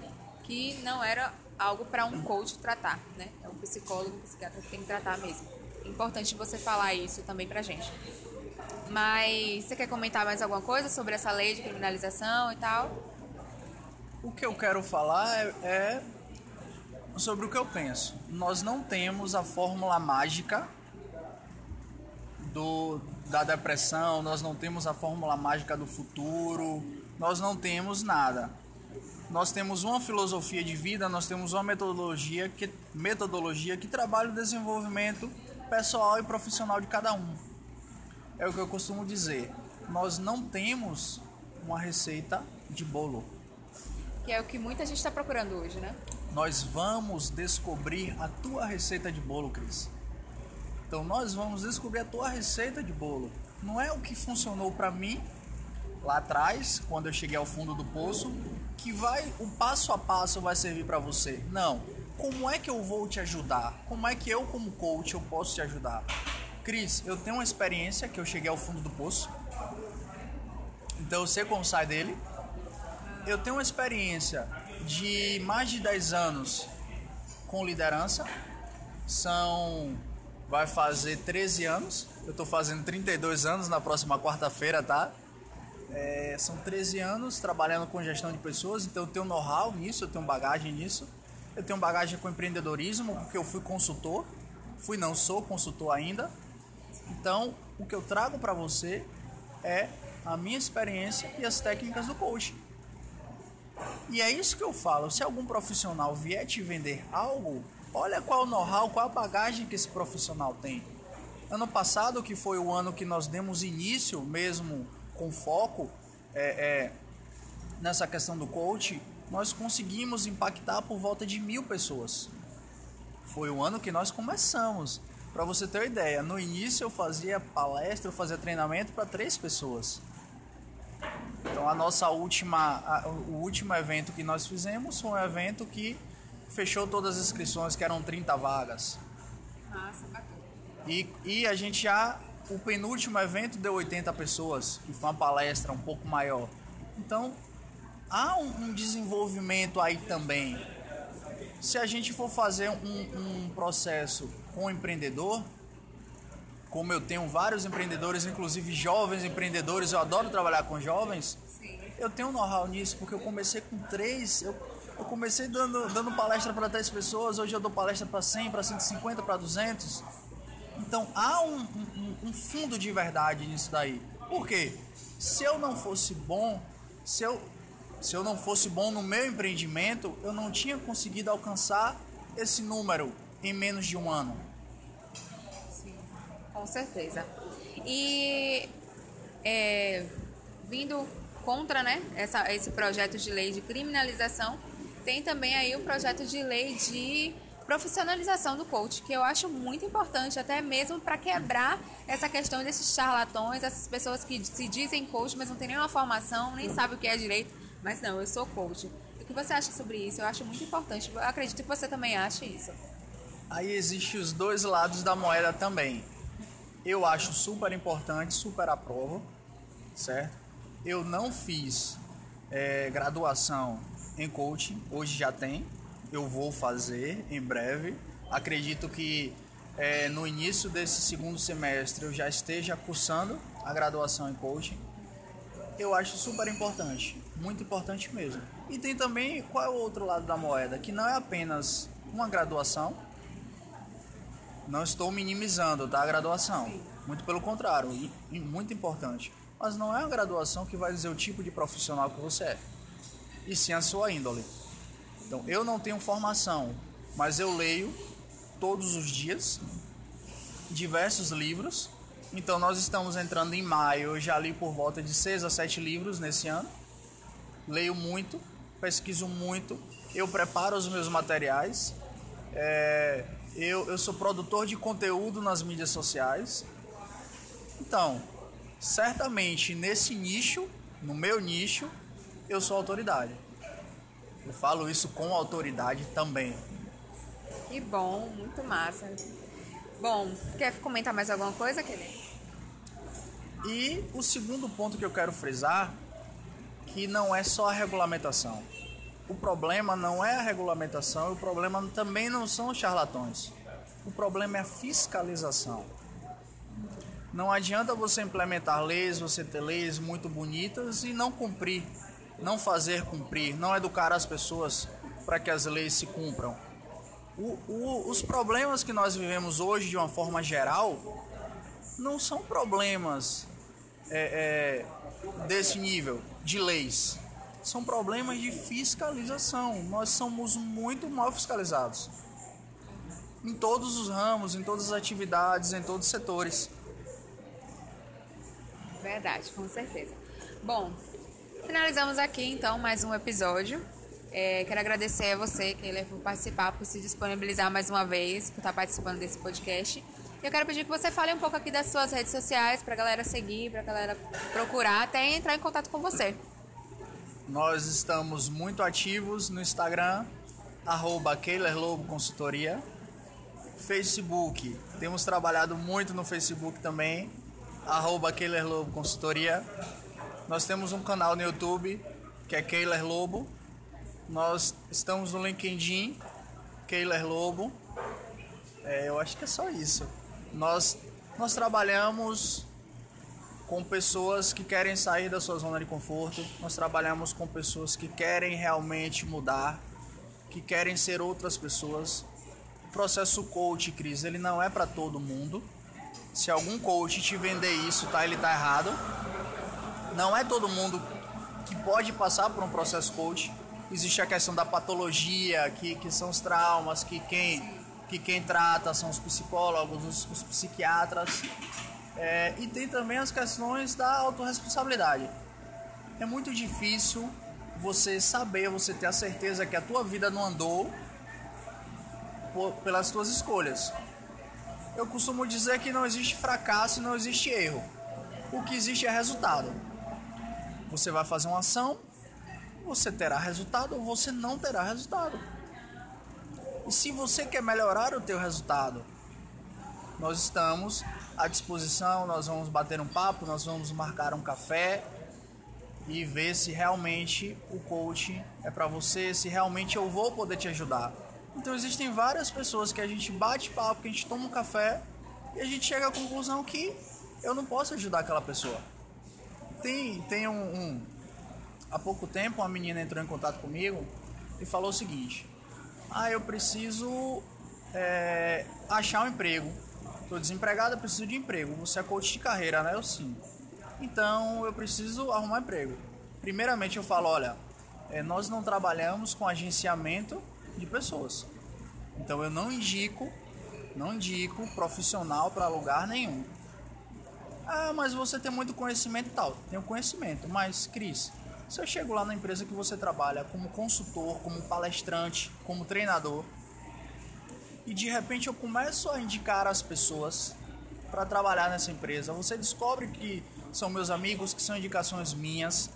que não era algo para um coach tratar, né? É um psicólogo, um psiquiatra que tem que tratar mesmo. É importante você falar isso também pra gente. Mas você quer comentar mais alguma coisa sobre essa lei de criminalização e tal? O que eu quero falar é, é sobre o que eu penso. Nós não temos a fórmula mágica do, da depressão, nós não temos a fórmula mágica do futuro, nós não temos nada. Nós temos uma filosofia de vida, nós temos uma metodologia que, metodologia que trabalha o desenvolvimento pessoal e profissional de cada um. É o que eu costumo dizer. Nós não temos uma receita de bolo. Que é o que muita gente está procurando hoje, né? Nós vamos descobrir a tua receita de bolo, Cris. Então nós vamos descobrir a tua receita de bolo. Não é o que funcionou para mim lá atrás, quando eu cheguei ao fundo do poço, que vai o passo a passo vai servir para você. Não. Como é que eu vou te ajudar? Como é que eu como coach eu posso te ajudar? Cris, eu tenho uma experiência que eu cheguei ao fundo do poço. Então eu sei como sai dele. Eu tenho uma experiência de mais de 10 anos com liderança. São. Vai fazer 13 anos. Eu estou fazendo 32 anos na próxima quarta-feira, tá? É, são 13 anos trabalhando com gestão de pessoas, então eu tenho know-how nisso, eu tenho bagagem nisso. Eu tenho bagagem com empreendedorismo, porque eu fui consultor. Fui, não sou consultor ainda. Então, o que eu trago para você é a minha experiência e as técnicas do coaching. E é isso que eu falo. Se algum profissional vier te vender algo, olha qual know-how, qual a bagagem que esse profissional tem. Ano passado, que foi o ano que nós demos início mesmo com foco é, é, nessa questão do coach, nós conseguimos impactar por volta de mil pessoas. Foi o ano que nós começamos. Para você ter uma ideia, no início eu fazia palestra, eu fazia treinamento para três pessoas. Então a nossa última, a, o último evento que nós fizemos foi um evento que fechou todas as inscrições, que eram 30 vagas. Nossa, bacana. E, e a gente já, o penúltimo evento deu 80 pessoas, que foi uma palestra um pouco maior. Então há um, um desenvolvimento aí também. Se a gente for fazer um, um processo com o empreendedor, como eu tenho vários empreendedores, inclusive jovens empreendedores, eu adoro trabalhar com jovens. Sim. Eu tenho know-how nisso, porque eu comecei com três, eu, eu comecei dando, dando palestra para 10 pessoas, hoje eu dou palestra para 100, para 150, para 200. Então há um, um, um fundo de verdade nisso daí. Por quê? Se eu não fosse bom, se eu, se eu não fosse bom no meu empreendimento, eu não tinha conseguido alcançar esse número em menos de um ano. Com certeza. E é, vindo contra né, essa, esse projeto de lei de criminalização, tem também aí o projeto de lei de profissionalização do coach, que eu acho muito importante, até mesmo para quebrar essa questão desses charlatões, essas pessoas que se dizem coach, mas não tem nenhuma formação, nem sabe o que é direito, mas não, eu sou coach. O que você acha sobre isso? Eu acho muito importante. Eu acredito que você também acha isso. Aí existem os dois lados da moeda também. Eu acho super importante, super aprovo, certo? Eu não fiz é, graduação em coaching, hoje já tem, eu vou fazer em breve. Acredito que é, no início desse segundo semestre eu já esteja cursando a graduação em coaching. Eu acho super importante, muito importante mesmo. E tem também qual é o outro lado da moeda, que não é apenas uma graduação. Não estou minimizando tá, a graduação, muito pelo contrário, e, e muito importante. Mas não é a graduação que vai dizer o tipo de profissional que você é, e sim a sua índole. Então, eu não tenho formação, mas eu leio todos os dias diversos livros. Então, nós estamos entrando em maio, eu já li por volta de 6 a 7 livros nesse ano. Leio muito, pesquiso muito, eu preparo os meus materiais. É, eu, eu sou produtor de conteúdo nas mídias sociais. Então, certamente nesse nicho, no meu nicho, eu sou autoridade. Eu falo isso com autoridade também. Que bom, muito massa. Bom, quer comentar mais alguma coisa, Kelly? E o segundo ponto que eu quero frisar, que não é só a regulamentação. O problema não é a regulamentação, o problema também não são os charlatões. O problema é a fiscalização. Não adianta você implementar leis, você ter leis muito bonitas e não cumprir não fazer cumprir, não educar as pessoas para que as leis se cumpram. O, o, os problemas que nós vivemos hoje, de uma forma geral, não são problemas é, é, desse nível de leis. São problemas de fiscalização. Nós somos muito mal fiscalizados. Em todos os ramos, em todas as atividades, em todos os setores. Verdade, com certeza. Bom, Finalizamos aqui então mais um episódio. É, quero agradecer a você, Keila, por participar, por se disponibilizar mais uma vez, por estar participando desse podcast. Eu quero pedir que você fale um pouco aqui das suas redes sociais para a galera seguir, para a galera procurar, até entrar em contato com você. Nós estamos muito ativos no Instagram, arroba Consultoria. Facebook, temos trabalhado muito no Facebook também, arroba Consultoria. Nós temos um canal no YouTube que é Keiler Lobo. Nós estamos no LinkedIn, Keiler Lobo. É, eu acho que é só isso. Nós, nós trabalhamos com pessoas que querem sair da sua zona de conforto. Nós trabalhamos com pessoas que querem realmente mudar, que querem ser outras pessoas. O processo coach, Cris, ele não é para todo mundo. Se algum coach te vender isso, tá, ele tá errado não é todo mundo que pode passar por um processo coach. Existe a questão da patologia, que, que são os traumas, que quem, que quem trata são os psicólogos, os, os psiquiatras. É, e tem também as questões da autorresponsabilidade. É muito difícil você saber, você ter a certeza que a tua vida não andou por, pelas tuas escolhas. Eu costumo dizer que não existe fracasso e não existe erro. O que existe é resultado. Você vai fazer uma ação, você terá resultado ou você não terá resultado. E se você quer melhorar o teu resultado, nós estamos à disposição, nós vamos bater um papo, nós vamos marcar um café e ver se realmente o coach é para você, se realmente eu vou poder te ajudar. Então existem várias pessoas que a gente bate papo, que a gente toma um café E a gente chega à conclusão que eu não posso ajudar aquela pessoa. Tem, tem um, um há pouco tempo uma menina entrou em contato comigo e falou o seguinte: Ah, eu preciso é, achar um emprego. Estou desempregado, preciso de emprego. Você é coach de carreira, né? Eu sim. Então eu preciso arrumar emprego. Primeiramente eu falo, olha, é, nós não trabalhamos com agenciamento de pessoas. Então eu não indico, não indico profissional para lugar nenhum. Ah, mas você tem muito conhecimento e tal. Tenho conhecimento, mas Cris, se eu chego lá na empresa que você trabalha como consultor, como palestrante, como treinador, e de repente eu começo a indicar as pessoas para trabalhar nessa empresa, você descobre que são meus amigos, que são indicações minhas,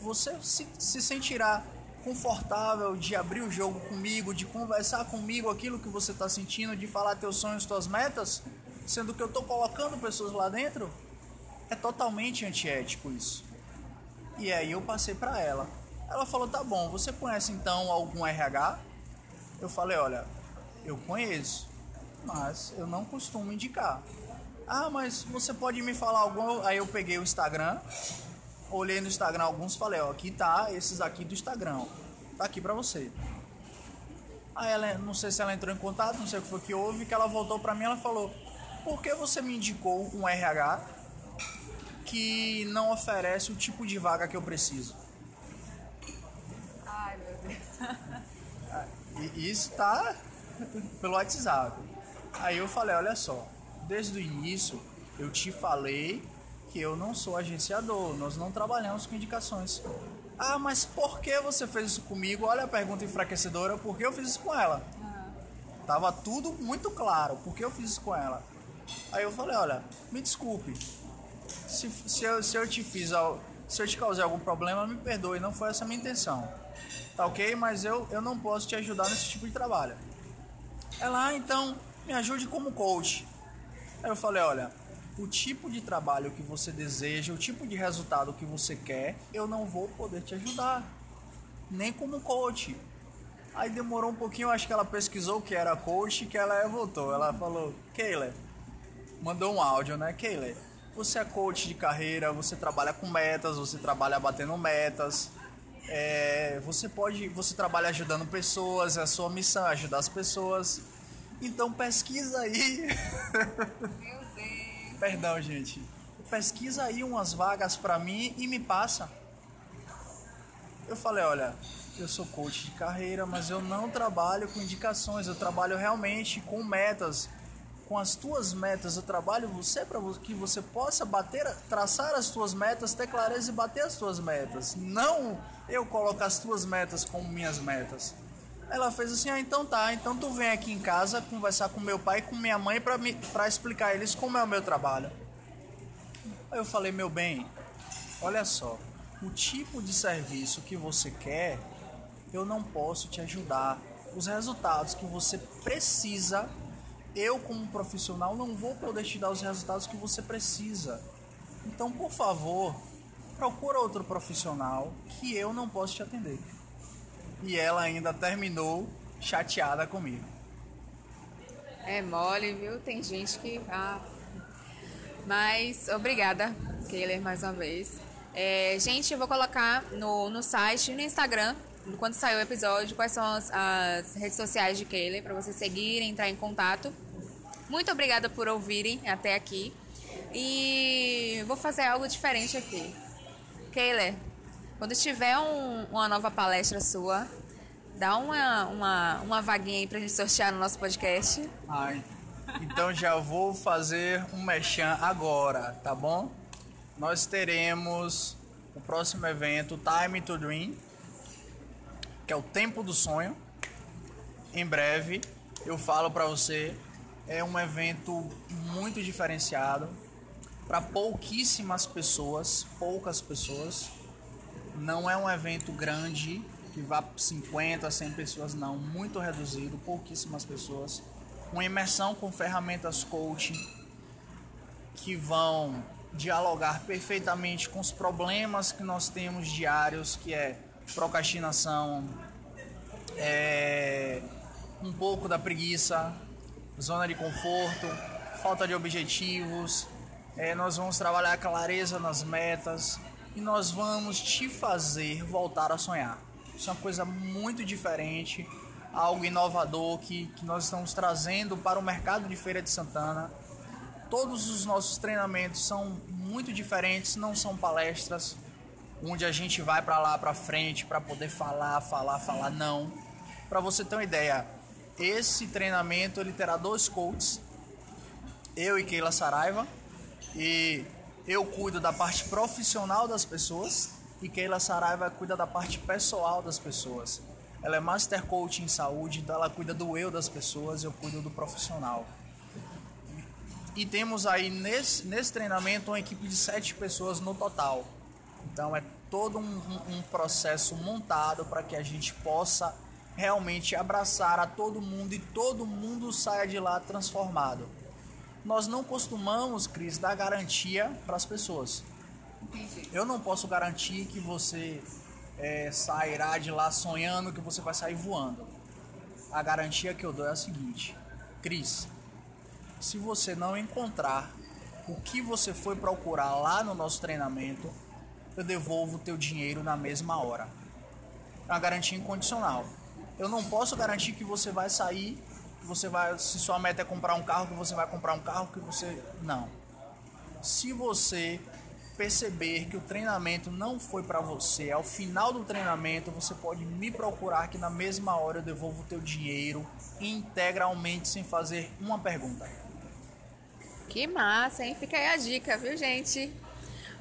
você se, se sentirá confortável de abrir o jogo comigo, de conversar comigo aquilo que você está sentindo, de falar teus sonhos, tuas metas, sendo que eu estou colocando pessoas lá dentro, é totalmente antiético isso. E aí eu passei para ela. Ela falou: "Tá bom, você conhece então algum RH?" Eu falei: "Olha, eu conheço, mas eu não costumo indicar." Ah, mas você pode me falar algum? Aí eu peguei o Instagram, olhei no Instagram alguns, falei: "Ó, aqui tá esses aqui do Instagram. Tá aqui para você." Aí ela, não sei se ela entrou em contato, não sei o que foi que houve, que ela voltou para mim, ela falou: "Por que você me indicou um RH que não oferece o tipo de vaga que eu preciso. Ai, meu Deus. Isso tá pelo WhatsApp. Aí eu falei, olha só, desde o início eu te falei que eu não sou agenciador, nós não trabalhamos com indicações. Ah, mas por que você fez isso comigo? Olha a pergunta enfraquecedora, por que eu fiz isso com ela? Uhum. Tava tudo muito claro, por que eu fiz isso com ela? Aí eu falei, olha, me desculpe, se, se, eu, se eu te fiz se eu te causei algum problema, me perdoe, não foi essa a minha intenção. Tá ok? Mas eu, eu não posso te ajudar nesse tipo de trabalho. Ela, ah, então me ajude como coach. Aí eu falei, olha, o tipo de trabalho que você deseja, o tipo de resultado que você quer, eu não vou poder te ajudar. Nem como coach. Aí demorou um pouquinho, acho que ela pesquisou que era coach, que ela voltou. Ela falou, Keila, mandou um áudio, né? Keila, você é coach de carreira, você trabalha com metas, você trabalha batendo metas. É, você pode, você trabalha ajudando pessoas, é a sua missão é ajudar as pessoas. Então pesquisa aí. Meu Deus. Perdão, gente. Pesquisa aí umas vagas para mim e me passa. Eu falei, olha, eu sou coach de carreira, mas eu não trabalho com indicações, eu trabalho realmente com metas com as tuas metas, eu trabalho você para que você possa bater, traçar as tuas metas, ter clareza e bater as tuas metas. Não eu colocar as tuas metas como minhas metas. Ela fez assim: "Ah, então tá, então tu vem aqui em casa conversar com meu pai e com minha mãe para me para explicar eles como é o meu trabalho". Aí eu falei: "Meu bem, olha só, o tipo de serviço que você quer, eu não posso te ajudar. Os resultados que você precisa eu, como profissional, não vou poder te dar os resultados que você precisa. Então, por favor, procura outro profissional que eu não posso te atender. E ela ainda terminou chateada comigo. É mole, viu? Tem gente que. Ah. Mas obrigada, Keiler, mais uma vez. É, gente, eu vou colocar no, no site e no Instagram, quando sair o episódio, quais são as, as redes sociais de Keiler, para vocês seguirem, entrar em contato. Muito obrigada por ouvirem até aqui. E vou fazer algo diferente aqui. Kayler, quando tiver um, uma nova palestra sua, dá uma, uma, uma vaguinha aí pra gente sortear no nosso podcast. Ai, então já vou fazer um mechan agora, tá bom? Nós teremos o próximo evento Time to Dream, que é o Tempo do Sonho. Em breve eu falo para você é um evento muito diferenciado para pouquíssimas pessoas, poucas pessoas. Não é um evento grande que vá 50, 100 pessoas, não, muito reduzido, pouquíssimas pessoas. Uma imersão com ferramentas coaching que vão dialogar perfeitamente com os problemas que nós temos diários, que é procrastinação, é um pouco da preguiça, zona de conforto, falta de objetivos, é, nós vamos trabalhar a clareza nas metas e nós vamos te fazer voltar a sonhar. Isso é uma coisa muito diferente, algo inovador que, que nós estamos trazendo para o mercado de Feira de Santana. Todos os nossos treinamentos são muito diferentes, não são palestras onde a gente vai para lá para frente para poder falar, falar, falar, não. Para você ter uma ideia, esse treinamento ele terá dois coaches, eu e Keila Saraiva, e eu cuido da parte profissional das pessoas e Keila Saraiva cuida da parte pessoal das pessoas. Ela é Master Coach em saúde, então ela cuida do eu das pessoas, eu cuido do profissional. E temos aí nesse, nesse treinamento uma equipe de sete pessoas no total. Então é todo um, um, um processo montado para que a gente possa realmente abraçar a todo mundo e todo mundo saia de lá transformado. Nós não costumamos, Cris, dar garantia para as pessoas. Eu não posso garantir que você é, sairá de lá sonhando que você vai sair voando. A garantia que eu dou é a seguinte: Cris, se você não encontrar o que você foi procurar lá no nosso treinamento, eu devolvo o teu dinheiro na mesma hora. É uma garantia incondicional. Eu não posso garantir que você vai sair, você vai, se sua meta é comprar um carro, que você vai comprar um carro, que você não. Se você perceber que o treinamento não foi para você, ao final do treinamento você pode me procurar que na mesma hora eu devolvo o teu dinheiro integralmente sem fazer uma pergunta. Que massa, hein? Fica aí a dica, viu, gente?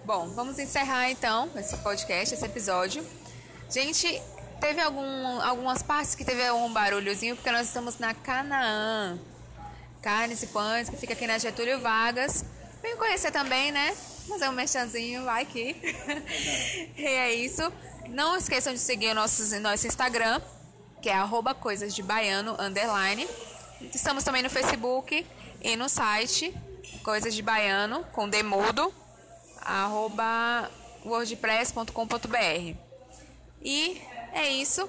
Bom, vamos encerrar então esse podcast, esse episódio. Gente, teve algum, algumas partes que teve um barulhozinho, porque nós estamos na Canaã. Carnes e Pães, que fica aqui na Getúlio Vargas. Vem conhecer também, né? Fazer um merchanzinho, vai que. e é isso. Não esqueçam de seguir o nosso, nosso Instagram, que é arroba coisas de baiano, underline. Estamos também no Facebook e no site Coisas de Baiano, com demudo, arroba wordpress.com.br. E é isso.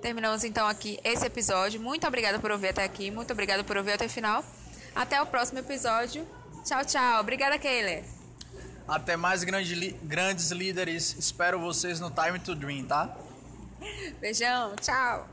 Terminamos então aqui esse episódio. Muito obrigada por ouvir até aqui. Muito obrigada por ouvir até o final. Até o próximo episódio. Tchau, tchau. Obrigada, Kayler. Até mais grande, grandes líderes. Espero vocês no Time to Dream, tá? Beijão. Tchau.